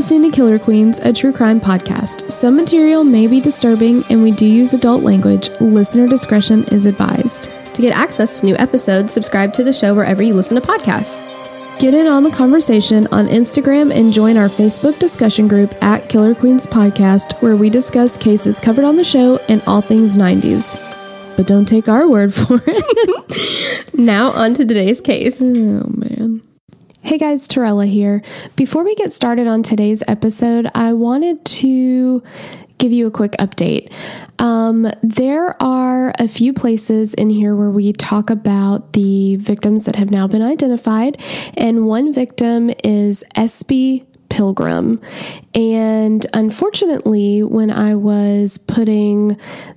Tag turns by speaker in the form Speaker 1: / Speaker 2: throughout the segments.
Speaker 1: listening to Killer Queens, a true crime podcast. Some material may be disturbing and we do use adult language. Listener discretion is advised.
Speaker 2: To get access to new episodes, subscribe to the show wherever you listen to podcasts.
Speaker 1: Get in on the conversation on Instagram and join our Facebook discussion group at Killer Queens Podcast, where we discuss cases covered on the show and all things 90s. But don't take our word for it.
Speaker 2: Now, on to today's case.
Speaker 1: Oh, man. Hey guys, Torella here. Before we get started on today's episode, I wanted to give you a quick update. Um, there are a few places in here where we talk about the victims that have now been identified, and one victim is Espy Pilgrim. And unfortunately, when I was putting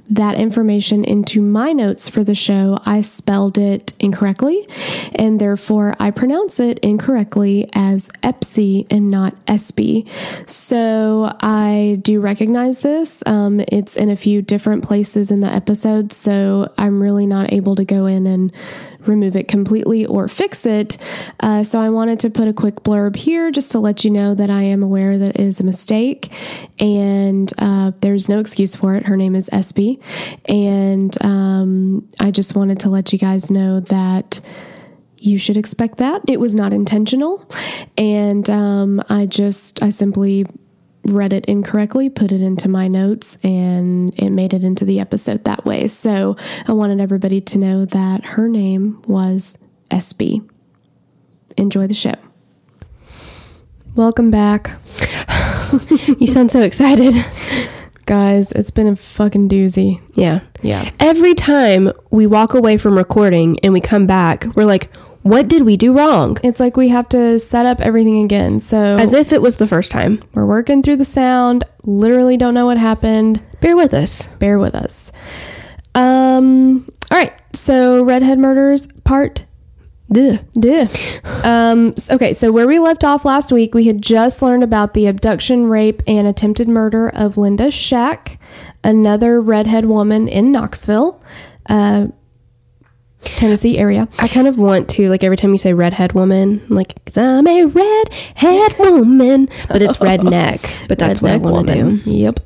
Speaker 1: that information into my notes for the show, I spelled it incorrectly, and therefore I pronounce it incorrectly as Epsy and not Espy. So I do recognize this. Um, it's in a few different places in the episode, so I'm really not able to go in and remove it completely or fix it. Uh, so I wanted to put a quick blurb here just to let you know that I am aware that is a mistake and uh, there's no excuse for it. Her name is Espy. And um, I just wanted to let you guys know that you should expect that. It was not intentional. And um, I just, I simply read it incorrectly, put it into my notes, and it made it into the episode that way. So I wanted everybody to know that her name was Espy. Enjoy the show. Welcome back.
Speaker 2: You sound so excited.
Speaker 1: Guys, it's been a fucking doozy.
Speaker 2: Yeah.
Speaker 1: Yeah.
Speaker 2: Every time we walk away from recording and we come back, we're like, what did we do wrong?
Speaker 1: It's like we have to set up everything again. So
Speaker 2: As if it was the first time.
Speaker 1: we're working through the sound, literally don't know what happened.
Speaker 2: Bear with us.
Speaker 1: Bear with us. Um all right. So redhead murders part
Speaker 2: Duh.
Speaker 1: Duh. Um, okay, so where we left off last week, we had just learned about the abduction, rape, and attempted murder of Linda Shack, another redhead woman in Knoxville, uh, Tennessee area.
Speaker 2: I kind of want to, like, every time you say redhead woman, I'm like, 'cause I'm a redhead woman. But it's redneck. But that's what I want to do.
Speaker 1: Yep.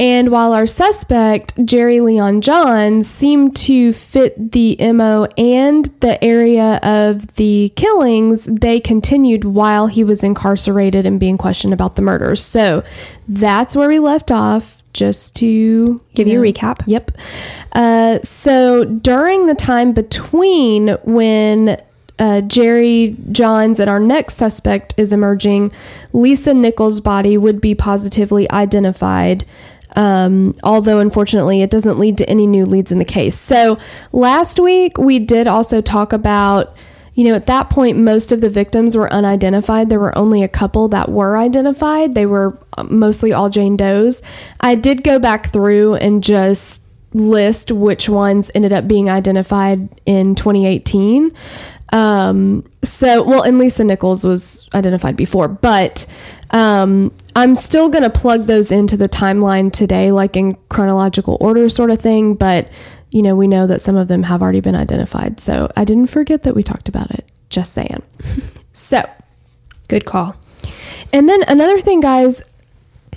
Speaker 1: And while our suspect, Jerry Leon John, seemed to fit the MO and the area of the killings, they continued while he was incarcerated and being questioned about the murders. So that's where we left off, just to
Speaker 2: Give you a recap.
Speaker 1: Yep. Uh, so during the time between when uh, Jerry Johns and our next suspect is emerging, Lisa Nichols' body would be positively identified. Um, although unfortunately, it doesn't lead to any new leads in the case. So last week we did also talk about. You know, at that point, most of the victims were unidentified. There were only a couple that were identified. They were uh, mostly all Jane Doe's. I did go back through and just list which ones ended up being identified in 2018. Um, so, well, and Lisa Nichols was identified before, but um, I'm still going to plug those into the timeline today, like in chronological order, sort of thing. But, you know, we know that some of them have already been identified. So I didn't forget that we talked about it. Just saying. so,
Speaker 2: Good call.
Speaker 1: and then another thing, guys,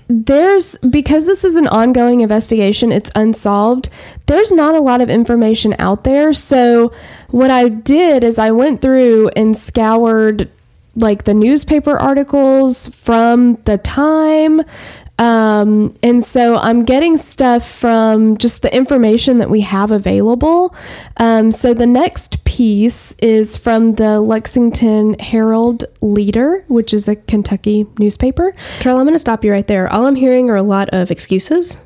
Speaker 1: there's because this is an ongoing investigation, it's unsolved. There's not a lot of information out there. So, what I did is I went through and scoured like the newspaper articles from the time. Um, and so I'm getting stuff from just the information that we have available. Um, so the next piece is from the Lexington Herald Leader, which is a Kentucky newspaper.
Speaker 2: Carol, I'm going to stop you right there. All I'm hearing are a lot of excuses.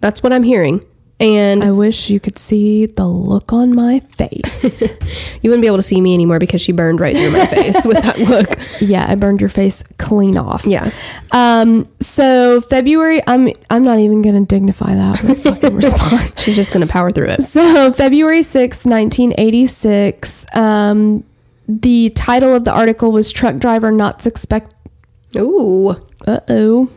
Speaker 2: That's what I'm hearing. And
Speaker 1: I wish you could see the look on my face.
Speaker 2: you wouldn't be able to see me anymore because she burned right through my face with that look.
Speaker 1: yeah, I burned your face clean off.
Speaker 2: Yeah.
Speaker 1: Um, so February, I'm I'm not even gonna dignify that with a fucking response.
Speaker 2: She's just going to power through it.
Speaker 1: So February sixth, 1986, um, the title of the article was Truck Driver Not Suspect
Speaker 2: Ooh.
Speaker 1: uh oh.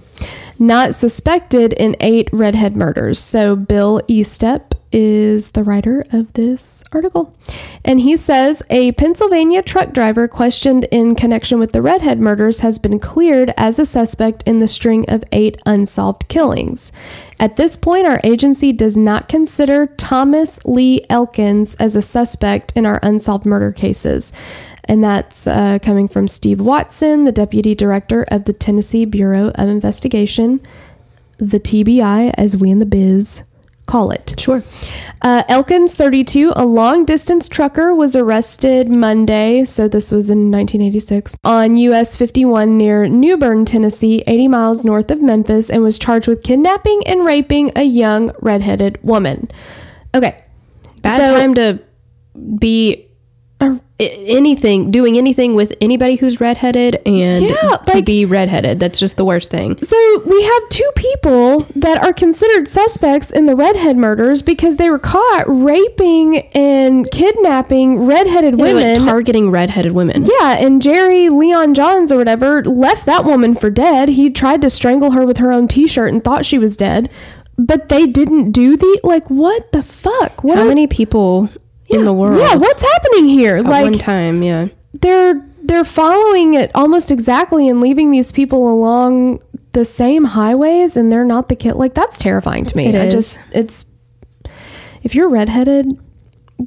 Speaker 1: Not suspected in eight redhead murders. So Bill Estep is the writer of this article. And he says a Pennsylvania truck driver questioned in connection with the Redhead murders has been cleared as a suspect in the string of eight unsolved killings. At this point, our agency does not consider Thomas Lee Elkins as a suspect in our unsolved murder cases. And that's uh, coming from Steve Watson, the deputy director of the Tennessee Bureau of Investigation, the TBI, as we in the biz call it.
Speaker 2: Sure.
Speaker 1: Uh, Elkins, 32, a long distance trucker, was arrested Monday, so this was in 1986, on US 51 near Newbern, Tennessee, 80 miles north of Memphis, and was charged with kidnapping and raping a young redheaded woman. Okay.
Speaker 2: Bad
Speaker 1: So-
Speaker 2: time to be anything, doing anything with anybody who's redheaded and
Speaker 1: Yeah,
Speaker 2: to
Speaker 1: like-
Speaker 2: be redheaded. That's just the worst thing.
Speaker 1: So we have two people that are considered suspects in the redhead murders because they were caught raping and kidnapping redheaded
Speaker 2: They went
Speaker 1: women.
Speaker 2: targeting redheaded women.
Speaker 1: Yeah, and Jerry Leon Johns or whatever left that woman for dead. He tried to strangle her with her own t-shirt and thought she was dead, but they didn't do the like what the fuck? What
Speaker 2: How
Speaker 1: are-
Speaker 2: many people in the world
Speaker 1: Yeah, what's happening here?
Speaker 2: at
Speaker 1: like
Speaker 2: one time? Yeah.
Speaker 1: they're they're following it almost exactly and leaving these people along the same highways and they're not the kid. Like that's terrifying to me.
Speaker 2: It
Speaker 1: I
Speaker 2: is.
Speaker 1: just it's if you're redheaded,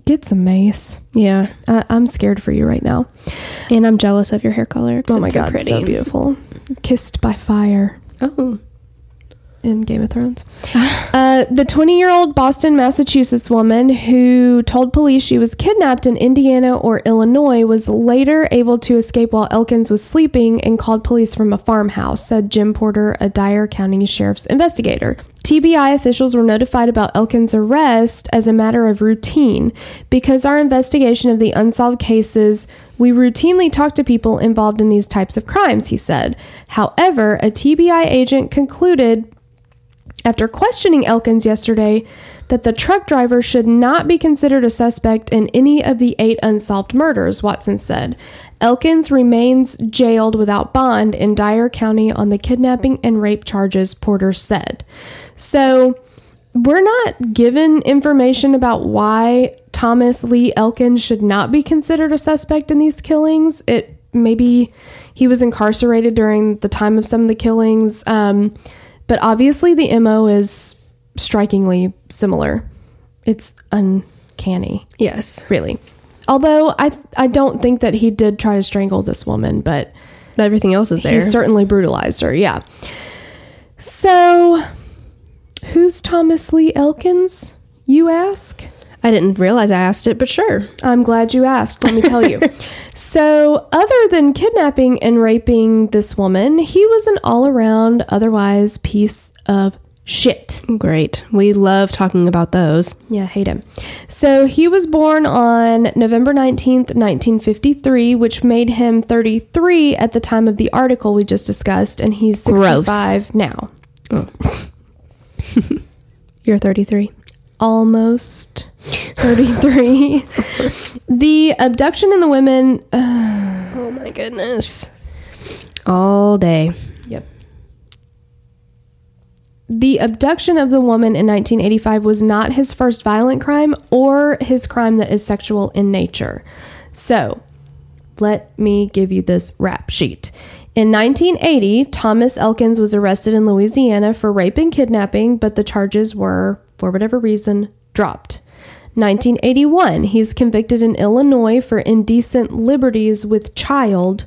Speaker 1: get some mace.
Speaker 2: Yeah.
Speaker 1: I, I'm scared for you right now.
Speaker 2: And I'm jealous of your hair color.
Speaker 1: Oh my god,
Speaker 2: pretty.
Speaker 1: so beautiful. Kissed by fire
Speaker 2: Oh.
Speaker 1: In Game of Thrones. Uh, the 20 year old Boston, Massachusetts woman who told police she was kidnapped in Indiana or Illinois was later able to escape while Elkins was sleeping and called police from a farmhouse, said Jim Porter, a Dyer County Sheriff's investigator. TBI officials were notified about Elkins' arrest as a matter of routine. Because our investigation of the unsolved cases, we routinely talk to people involved in these types of crimes, he said. However, a TBI agent concluded after questioning Elkins yesterday that the truck driver should not be considered a suspect in any of the eight unsolved murders, Watson said. Elkins remains jailed without bond in Dyer County on the kidnapping and rape charges, Porter said. So, we're not given information about why Thomas Lee Elkins should not be considered a suspect in these killings. It maybe he was incarcerated during the time of some of the killings, um, but obviously the mo is strikingly similar. It's uncanny,
Speaker 2: Yes.
Speaker 1: really. Although I I don't think that he did try to strangle this woman, but
Speaker 2: Everything else is there.
Speaker 1: he certainly brutalized her. Yeah. So, who's Thomas Lee Elkins? You ask.
Speaker 2: I didn't realize I asked it, but sure.
Speaker 1: I'm glad you asked. Let me tell you. so, other than kidnapping and raping this woman, he was an all around, otherwise piece of shit.
Speaker 2: Great. We love talking about those.
Speaker 1: Yeah, hate him. So, he was born on November 19th, 1953, which made him 33 at the time of the article we just discussed, and he's
Speaker 2: Gross.
Speaker 1: 65 now. Oh.
Speaker 2: You're 33.
Speaker 1: Almost 33. the abduction in the women. uh,
Speaker 2: Oh my goodness. All day.
Speaker 1: Yep. The abduction of the woman in 1985 was not his first violent crime or his crime that is sexual in nature. So, let me give you this rap sheet. In 1980, Thomas Elkins was arrested in Louisiana for rape and kidnapping, but the charges were, for whatever reason, dropped. 1981, he's convicted in Illinois for indecent liberties with child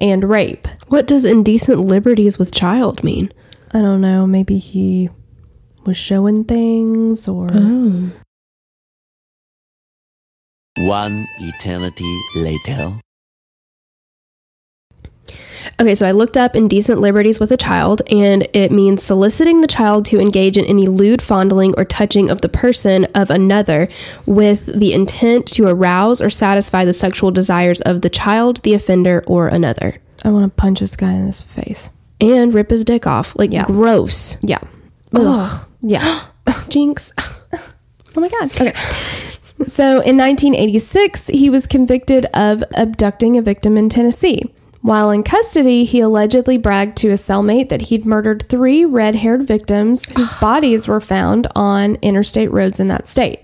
Speaker 1: and rape.
Speaker 2: What does indecent liberties with child mean?
Speaker 1: I don't know. Maybe he was showing things or. Oh.
Speaker 3: One eternity later.
Speaker 2: Okay, so I looked up indecent liberties with a child, and it means soliciting the child to engage in any lewd fondling or touching of the person of another with the intent to arouse or satisfy the sexual desires of the child, the offender, or another.
Speaker 1: I want to punch this guy in his face.
Speaker 2: And rip his dick off. Like,
Speaker 1: Yeah.
Speaker 2: gross.
Speaker 1: Yeah.
Speaker 2: Ugh.
Speaker 1: Yeah.
Speaker 2: Jinx.
Speaker 1: Oh my God. Okay. So in 1986, he was convicted of abducting a victim in Tennessee. While in custody, he allegedly bragged to a cellmate that he'd murdered three red haired victims whose bodies were found on interstate roads in that state.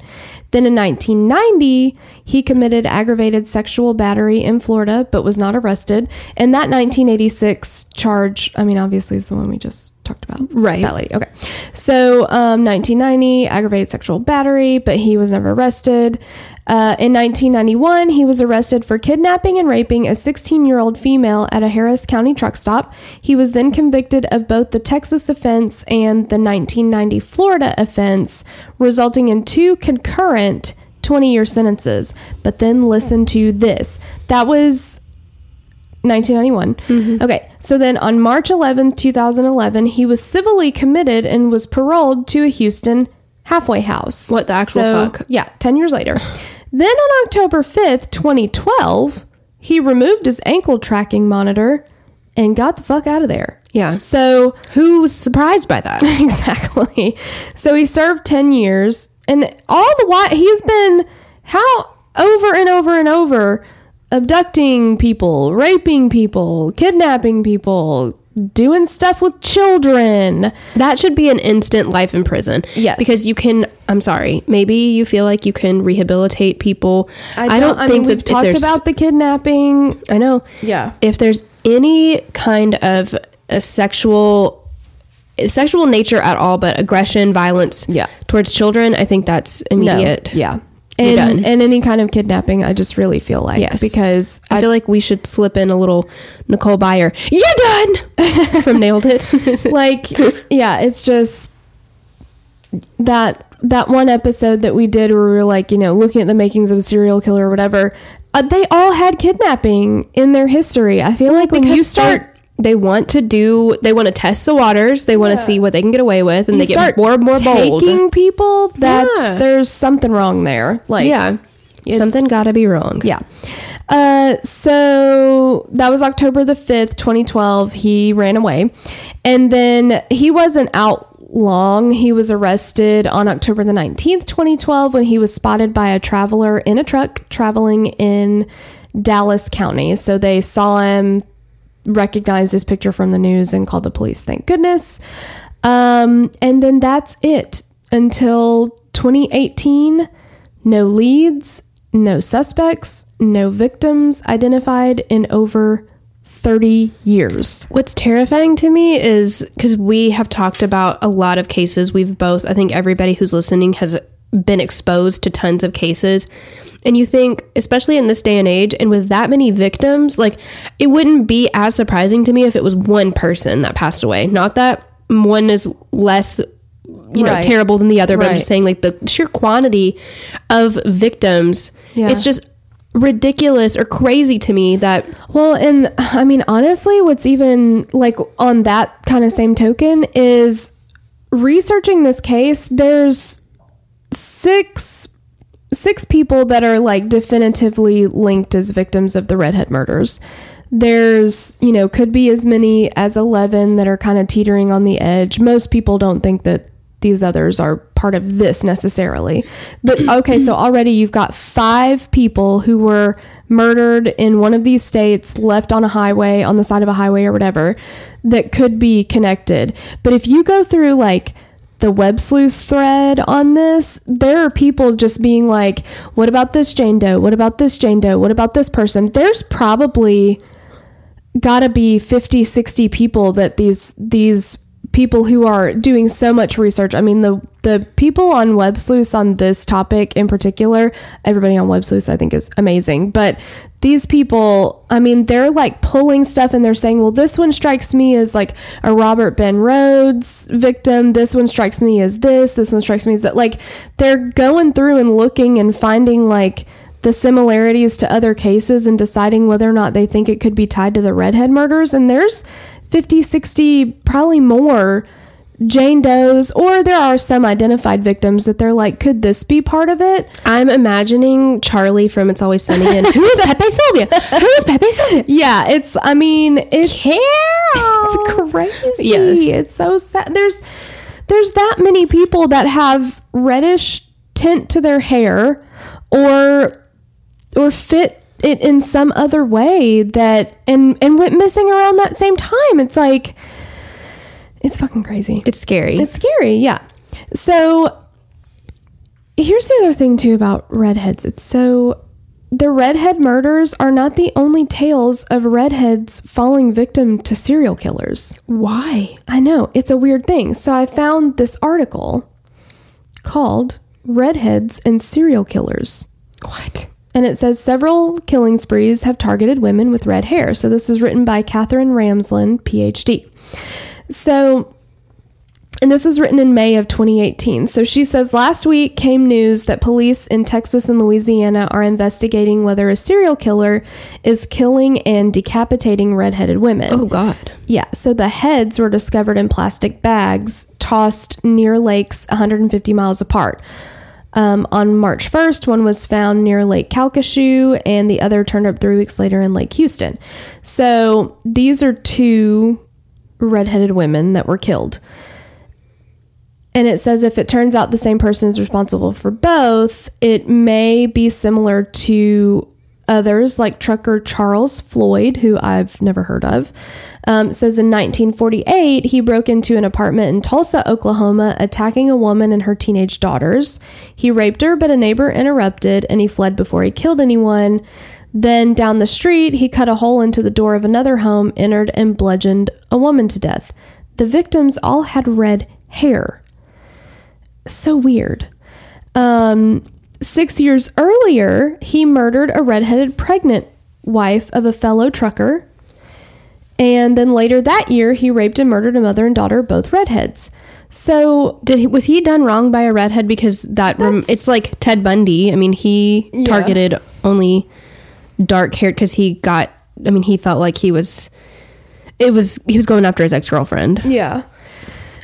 Speaker 1: Then in 1990, he committed aggravated sexual battery in Florida, but was not arrested. And that 1986 charge, I mean, obviously, is the one we just talked about.
Speaker 2: Right.
Speaker 1: That lady. Okay. So, um, 1990, aggravated sexual battery, but he was never arrested. Uh, in 1991, he was arrested for kidnapping and raping a 16 year old female at a Harris County truck stop. He was then convicted of both the Texas offense and the 1990 Florida offense, resulting in two concurrent 20 year sentences. But then listen to this. That was 1991. Mm-hmm. Okay, so then on March 11th, 2011, he was civilly committed and was paroled to a Houston halfway house.
Speaker 2: What the actual
Speaker 1: So,
Speaker 2: fuck?
Speaker 1: Yeah, 10 years later. then on October 5th, 2012, he removed his ankle tracking monitor and got the fuck out of there.
Speaker 2: Yeah.
Speaker 1: So
Speaker 2: Who was surprised by that?
Speaker 1: exactly. So he served 10 years and all the while he's been how over and over and over abducting people, raping people, kidnapping people, doing stuff with children.
Speaker 2: That should be an instant life in prison.
Speaker 1: Yes.
Speaker 2: Because you can, I'm sorry, maybe you feel like you can rehabilitate people. I don't,
Speaker 1: I
Speaker 2: think
Speaker 1: mean, we've talked about the kidnapping.
Speaker 2: I know.
Speaker 1: Yeah.
Speaker 2: If there's any kind of a sexual sexual nature at all, but aggression, violence
Speaker 1: Yeah.
Speaker 2: towards children, I think that's
Speaker 1: No.
Speaker 2: immediate.
Speaker 1: Yeah. And,
Speaker 2: done.
Speaker 1: and any kind of kidnapping, I just really feel like
Speaker 2: Yes.
Speaker 1: because
Speaker 2: I, feel like we should slip in a little Nicole Byer. You're done from Nailed It.
Speaker 1: like yeah it's just that that one episode that we did where we were like you know looking at the makings of a serial killer or whatever uh, they all had kidnapping in their history i feel like when you
Speaker 2: Because
Speaker 1: start
Speaker 2: they, want to do, they want to test the waters. They want to see what they can get away with, and
Speaker 1: you
Speaker 2: they get more and more bold.
Speaker 1: taking people that's
Speaker 2: Yeah.
Speaker 1: there's something wrong there like
Speaker 2: yeah, something got to be wrong.
Speaker 1: Yeah. Uh, so that was October the 5th, 2012. He ran away. And then he wasn't out long. He was arrested on October the 19th, 2012, when he was spotted by a traveler in a truck traveling in Dallas County. So they saw him, recognized his picture from the news, and called the police. Thank goodness. Um, and then that's it until 2018. No leads, no suspects, no victims identified in over 30 years.
Speaker 2: What's terrifying to me is because we have talked about a lot of cases. We've both, I think everybody who's listening has been exposed to tons of cases. And you think, especially in this day and age, and with that many victims, like it wouldn't be as surprising to me if it was one person that passed away. Not that one is less, you know,
Speaker 1: Right.
Speaker 2: terrible than the other, but I'm just saying, like the sheer quantity of victims,
Speaker 1: Yeah.
Speaker 2: it's just ridiculous or crazy to me that
Speaker 1: Well, and I mean, honestly, what's even like on that kind of same token is researching this case, there's six six people that are like definitively linked as victims of the redhead murders. There's, you know, could be as many as 11 that are kind of teetering on the edge. Most people don't think that these others are part of this necessarily. But okay, so already you've got five people who were murdered in one of these states, left on a highway, on the side of a highway or whatever, that could be connected. But if you go through like the web sleuth thread on this, there are people just being like, what about this Jane Doe? What about this Jane Doe? What about this person? There's probably gotta be 50 60 people that these these people who are doing so much research. I mean the the people on web sleuths on this topic in particular everybody on web sleuths i think is amazing. But these people i mean they're like pulling stuff and they're saying well this one strikes me as like a robert ben rhoades victim. This one strikes me as this. This one strikes me as that. Like they're going through and looking and finding like the similarities to other cases and deciding whether or not they think it could be tied to the redhead murders. And there's 50 60 probably more jane does or there are some identified victims that they're like could this be part of it
Speaker 2: I'm imagining Charlie from It's Always Sunny and who is Pepe Silvia? Who is Pepe Silvia?
Speaker 1: yeah it's i mean it's
Speaker 2: Carol.
Speaker 1: it's crazy
Speaker 2: Yes.
Speaker 1: it's so sad there's there's that many people that have reddish tint to their hair or or fit it in some other way that and and went missing around that same time. It's like it's fucking crazy.
Speaker 2: It's scary.
Speaker 1: It's scary, yeah. So here's the other thing too about redheads. It's so the redhead murders are not the only tales of redheads falling victim to serial killers.
Speaker 2: Why?
Speaker 1: I know, it's a weird thing. So I found this article called Redheads and Serial Killers.
Speaker 2: What?
Speaker 1: And it says several killing sprees have targeted women with red hair. So this was written by Katherine Ramsland, PhD. So, and this was written in May of 2018. So she says last week came news that police in Texas and Louisiana are investigating whether a serial killer is killing and decapitating redheaded women.
Speaker 2: Oh God.
Speaker 1: Yeah, so the heads were discovered in plastic bags tossed near lakes 150 miles apart. Um, on March 1st, one was found near Lake Calcasieu, and the other turned up three weeks later in Lake Houston. So these are two redheaded women that were killed. And it says if it turns out the same person is responsible for both, it may be similar to others like trucker Charles Floyd, who I've never heard of. Um, says in 1948, he broke into an apartment in Tulsa, Oklahoma, attacking a woman and her teenage daughters. He raped her, but a neighbor interrupted and he fled before he killed anyone. Then down the street, he cut a hole into the door of another home, entered, and bludgeoned a woman to death. The victims all had red hair so weird. Um, six years earlier, he murdered a redheaded pregnant wife of a fellow trucker. And then later that year, he raped and murdered a mother and daughter, both redheads. So,
Speaker 2: Did he, was he done wrong by a redhead because that rem, it's like Ted Bundy. I mean, he
Speaker 1: Yeah.
Speaker 2: targeted only dark haired because he got. I mean, he felt like he was. It was he was going after his ex girlfriend.
Speaker 1: yeah.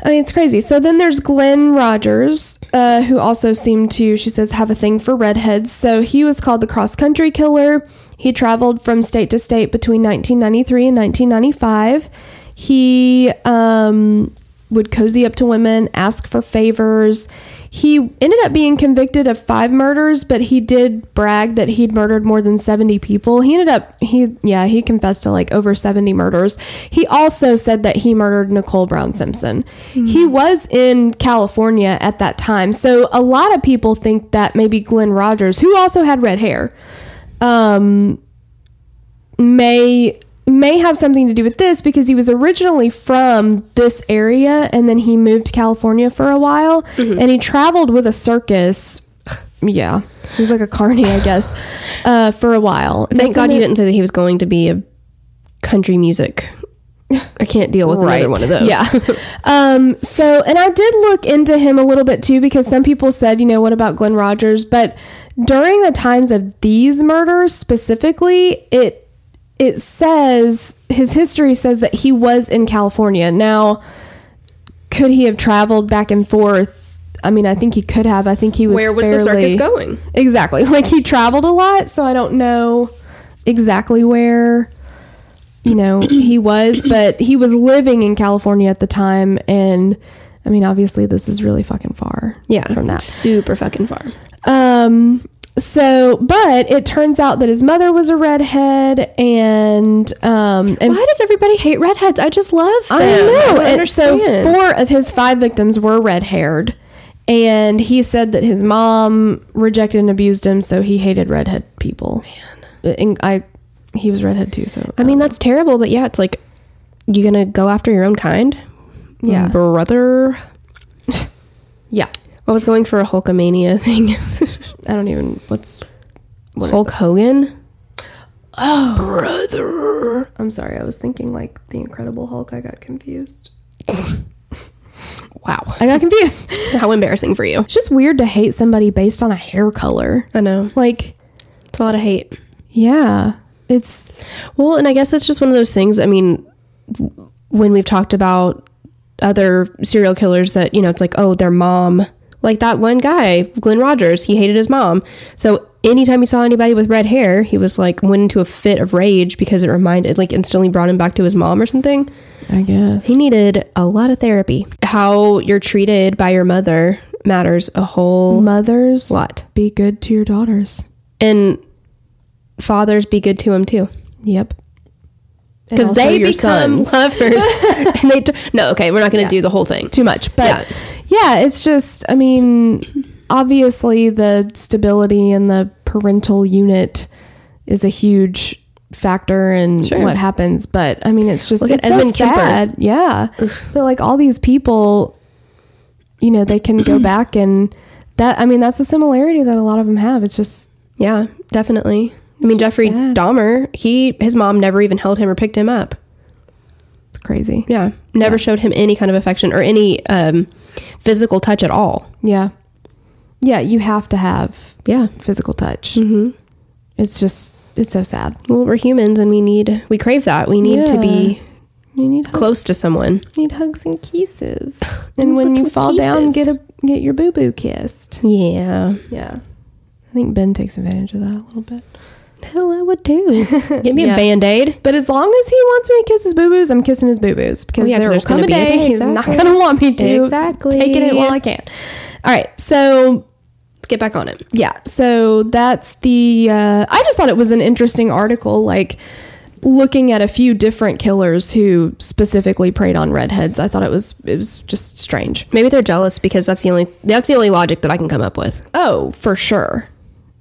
Speaker 1: I mean, it's crazy. So then there's Glenn Rogers, uh, who also seemed to, she says, have a thing for redheads. So he was called the cross country killer. He traveled from state to state between 1993 and 1995. He um, would cozy up to women, ask for favors. He ended up being convicted of five murders, but he did brag that he'd murdered more than 70 people. He ended up, he, yeah, he confessed to like over 70 murders. He also said that he murdered Nicole Brown Simpson. He was in California at that time. So a lot of people think that maybe Glenn Rogers, who also had red hair, um, may may have something to do with this because he was originally from this area and then he moved to California for a while and he traveled with a circus. Yeah, he was like a carny, I guess, uh, for a while.
Speaker 2: Thank God you didn't say that he was going to be a country music. I can't deal with another one of those.
Speaker 1: Yeah. um, so, and I did look into him a little bit too because some people said, you know, what about Glenn Rogers? But during the times of these murders specifically, it it says his history says that he was in California. Now, could he have traveled back and forth? I mean, I think he could have. I think he was.
Speaker 2: Where was the circus going?
Speaker 1: Exactly. Like he traveled a lot, so I don't know exactly where you know he was, but he was living in California at the time and I mean obviously this is really fucking far
Speaker 2: Yeah,
Speaker 1: from that.
Speaker 2: super fucking far.
Speaker 1: Um so but it turns out that his mother was a redhead and um and
Speaker 2: Why does everybody hate redheads? I just love them.
Speaker 1: I know.
Speaker 2: don't
Speaker 1: And so four of his five victims were red haired. And he said that his mom rejected and abused him, so he hated redhead people. Man. And I he was redhead too, so
Speaker 2: I mean, that's terrible, but yeah, it's like you gonna go after your own kind,
Speaker 1: Yeah.
Speaker 2: brother.
Speaker 1: yeah.
Speaker 2: I was going for a Hulkamania thing.
Speaker 1: I don't even what's what
Speaker 2: Hulk Hogan. Oh.
Speaker 1: that? I'm sorry, I was thinking like the Incredible Hulk. I got confused.
Speaker 2: Wow,
Speaker 1: I got confused.
Speaker 2: how embarrassing for you.
Speaker 1: It's just weird to hate somebody based on a hair color.
Speaker 2: I know
Speaker 1: Like,
Speaker 2: it's a lot of hate.
Speaker 1: yeah. It's
Speaker 2: Well, and I guess it's just one of those things. I mean, when we've talked about other serial killers, that you know, it's like, oh, their mom, like that one guy, Glenn Rogers, he hated his mom. So anytime he saw anybody with red hair, he was like went into a fit of rage because it reminded, like, instantly brought him back to his mom or something.
Speaker 1: I guess.
Speaker 2: He needed a lot of therapy. How you're treated by your mother matters a whole
Speaker 1: Mothers,
Speaker 2: lot.
Speaker 1: be good to your daughters.
Speaker 2: And fathers be good to them too.
Speaker 1: Yep.
Speaker 2: Because they become
Speaker 1: sons.
Speaker 2: lovers. and they t- no, okay, we're not going to
Speaker 1: Yeah.
Speaker 2: do the whole thing.
Speaker 1: too much. But yeah. it's just, I mean, obviously the stability and the parental unit is a huge factor in
Speaker 2: Sure.
Speaker 1: what happens. But I mean, it's just
Speaker 2: Look at
Speaker 1: it's so
Speaker 2: Edmund Kemper.
Speaker 1: sad. Yeah, but like all these people, you know, they can go back and that. I mean, that's a similarity that a lot of them have. It's just
Speaker 2: Yeah, definitely. I mean, Jeffrey
Speaker 1: sad.
Speaker 2: Dahmer, he his mom never even held him or picked him up.
Speaker 1: it's crazy.
Speaker 2: Yeah, never showed him any kind of affection or any um, physical touch at all.
Speaker 1: Yeah, yeah. You have to have
Speaker 2: Yeah.
Speaker 1: physical touch. Mm-hmm. It's just it's so sad.
Speaker 2: Well, we're humans and we need we crave that. We need to be
Speaker 1: You need hugs.
Speaker 2: close to someone.
Speaker 1: need hugs and kisses. And when you fall down, get a get your boo boo kissed.
Speaker 2: Yeah.
Speaker 1: Yeah. I think Ben takes advantage of that a little bit.
Speaker 2: Hell, I would too. Give me
Speaker 1: Yeah.
Speaker 2: a band aid.
Speaker 1: But as long as he wants me to kiss his boo boos, I'm kissing his boo boos because
Speaker 2: Oh, yeah,
Speaker 1: there will come a
Speaker 2: be a
Speaker 1: day
Speaker 2: day,
Speaker 1: he's not going to want me to.
Speaker 2: Exactly.
Speaker 1: Taking it while I can. All right. So
Speaker 2: Let's get back on it.
Speaker 1: yeah so that's the uh, i just thought it was an interesting article like looking at a few different killers who specifically preyed on redheads i thought it was it was just strange
Speaker 2: Maybe they're jealous because that's the only that's the only logic that I can come up with.
Speaker 1: oh for sure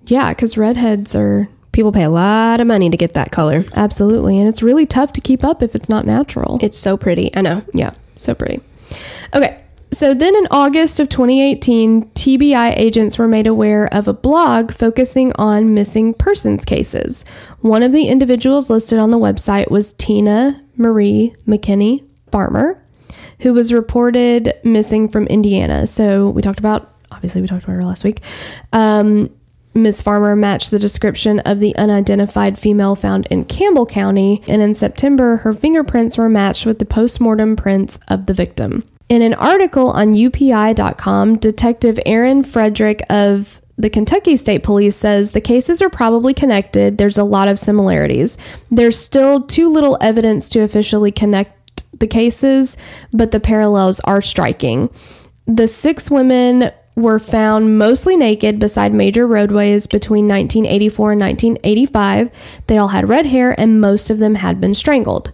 Speaker 1: yeah because redheads are
Speaker 2: People pay a lot of money to get that color.
Speaker 1: absolutely and it's really tough to keep up if it's not natural
Speaker 2: It's so pretty. I know.
Speaker 1: Yeah, so pretty. Okay, so then in August of 2018, TBI agents were made aware of a blog focusing on missing persons cases. One of the individuals listed on the website was Tina Marie McKinney Farmer, who was reported missing from Indiana. So we talked about, obviously, we talked about her last week. Um, Ms. Farmer matched the description of the unidentified female found in Campbell County, and in September, her fingerprints were matched with the postmortem prints of the victim. In an article on UPI.com, Detective Aaron Frederick of the Kentucky State Police says the cases are probably connected. There's a lot of similarities. There's still too little evidence to officially connect the cases, but the parallels are striking. The six women were found mostly naked beside major roadways between 1984 and 1985. They all had red hair, and most of them had been strangled.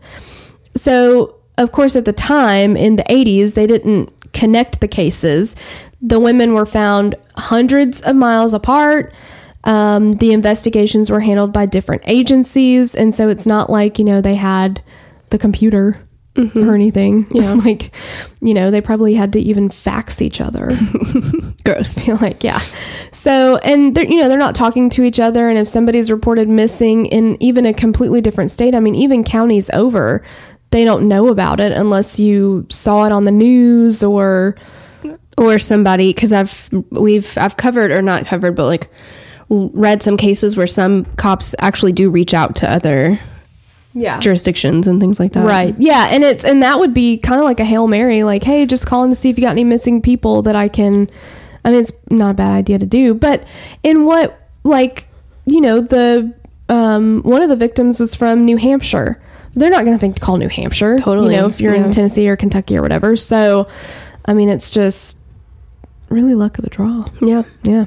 Speaker 1: So, of course, at the time in the 80s, they didn't connect the cases. The women were found hundreds of miles apart. Um, the investigations were handled by different agencies. And so it's not like, you know, they had the computer Mm-hmm. or anything. Yeah. like, you know, they probably had to even fax each other.
Speaker 2: Gross.
Speaker 1: Be like, yeah. So, and they're, you know, they're not talking to each other. And if somebody's reported missing in even a completely different state, I mean, even counties over, they don't know about it unless you saw it on the news or,
Speaker 2: or somebody because I've we've I've covered or not covered, but like read some cases where some cops actually do reach out to other
Speaker 1: yeah.
Speaker 2: jurisdictions and things like that.
Speaker 1: Right. Yeah, and it's and that would be kind of like a hail mary, like, hey, just calling to see if you got any missing people that I can. I mean, it's not a bad idea to do, but in what like you know the um, one of the victims was from New Hampshire. They're not going to think to call New Hampshire,
Speaker 2: Totally,
Speaker 1: You know, if you're
Speaker 2: yeah.
Speaker 1: in Tennessee or Kentucky or whatever. So, I mean, it's just really luck of the draw.
Speaker 2: Yeah.
Speaker 1: Yeah.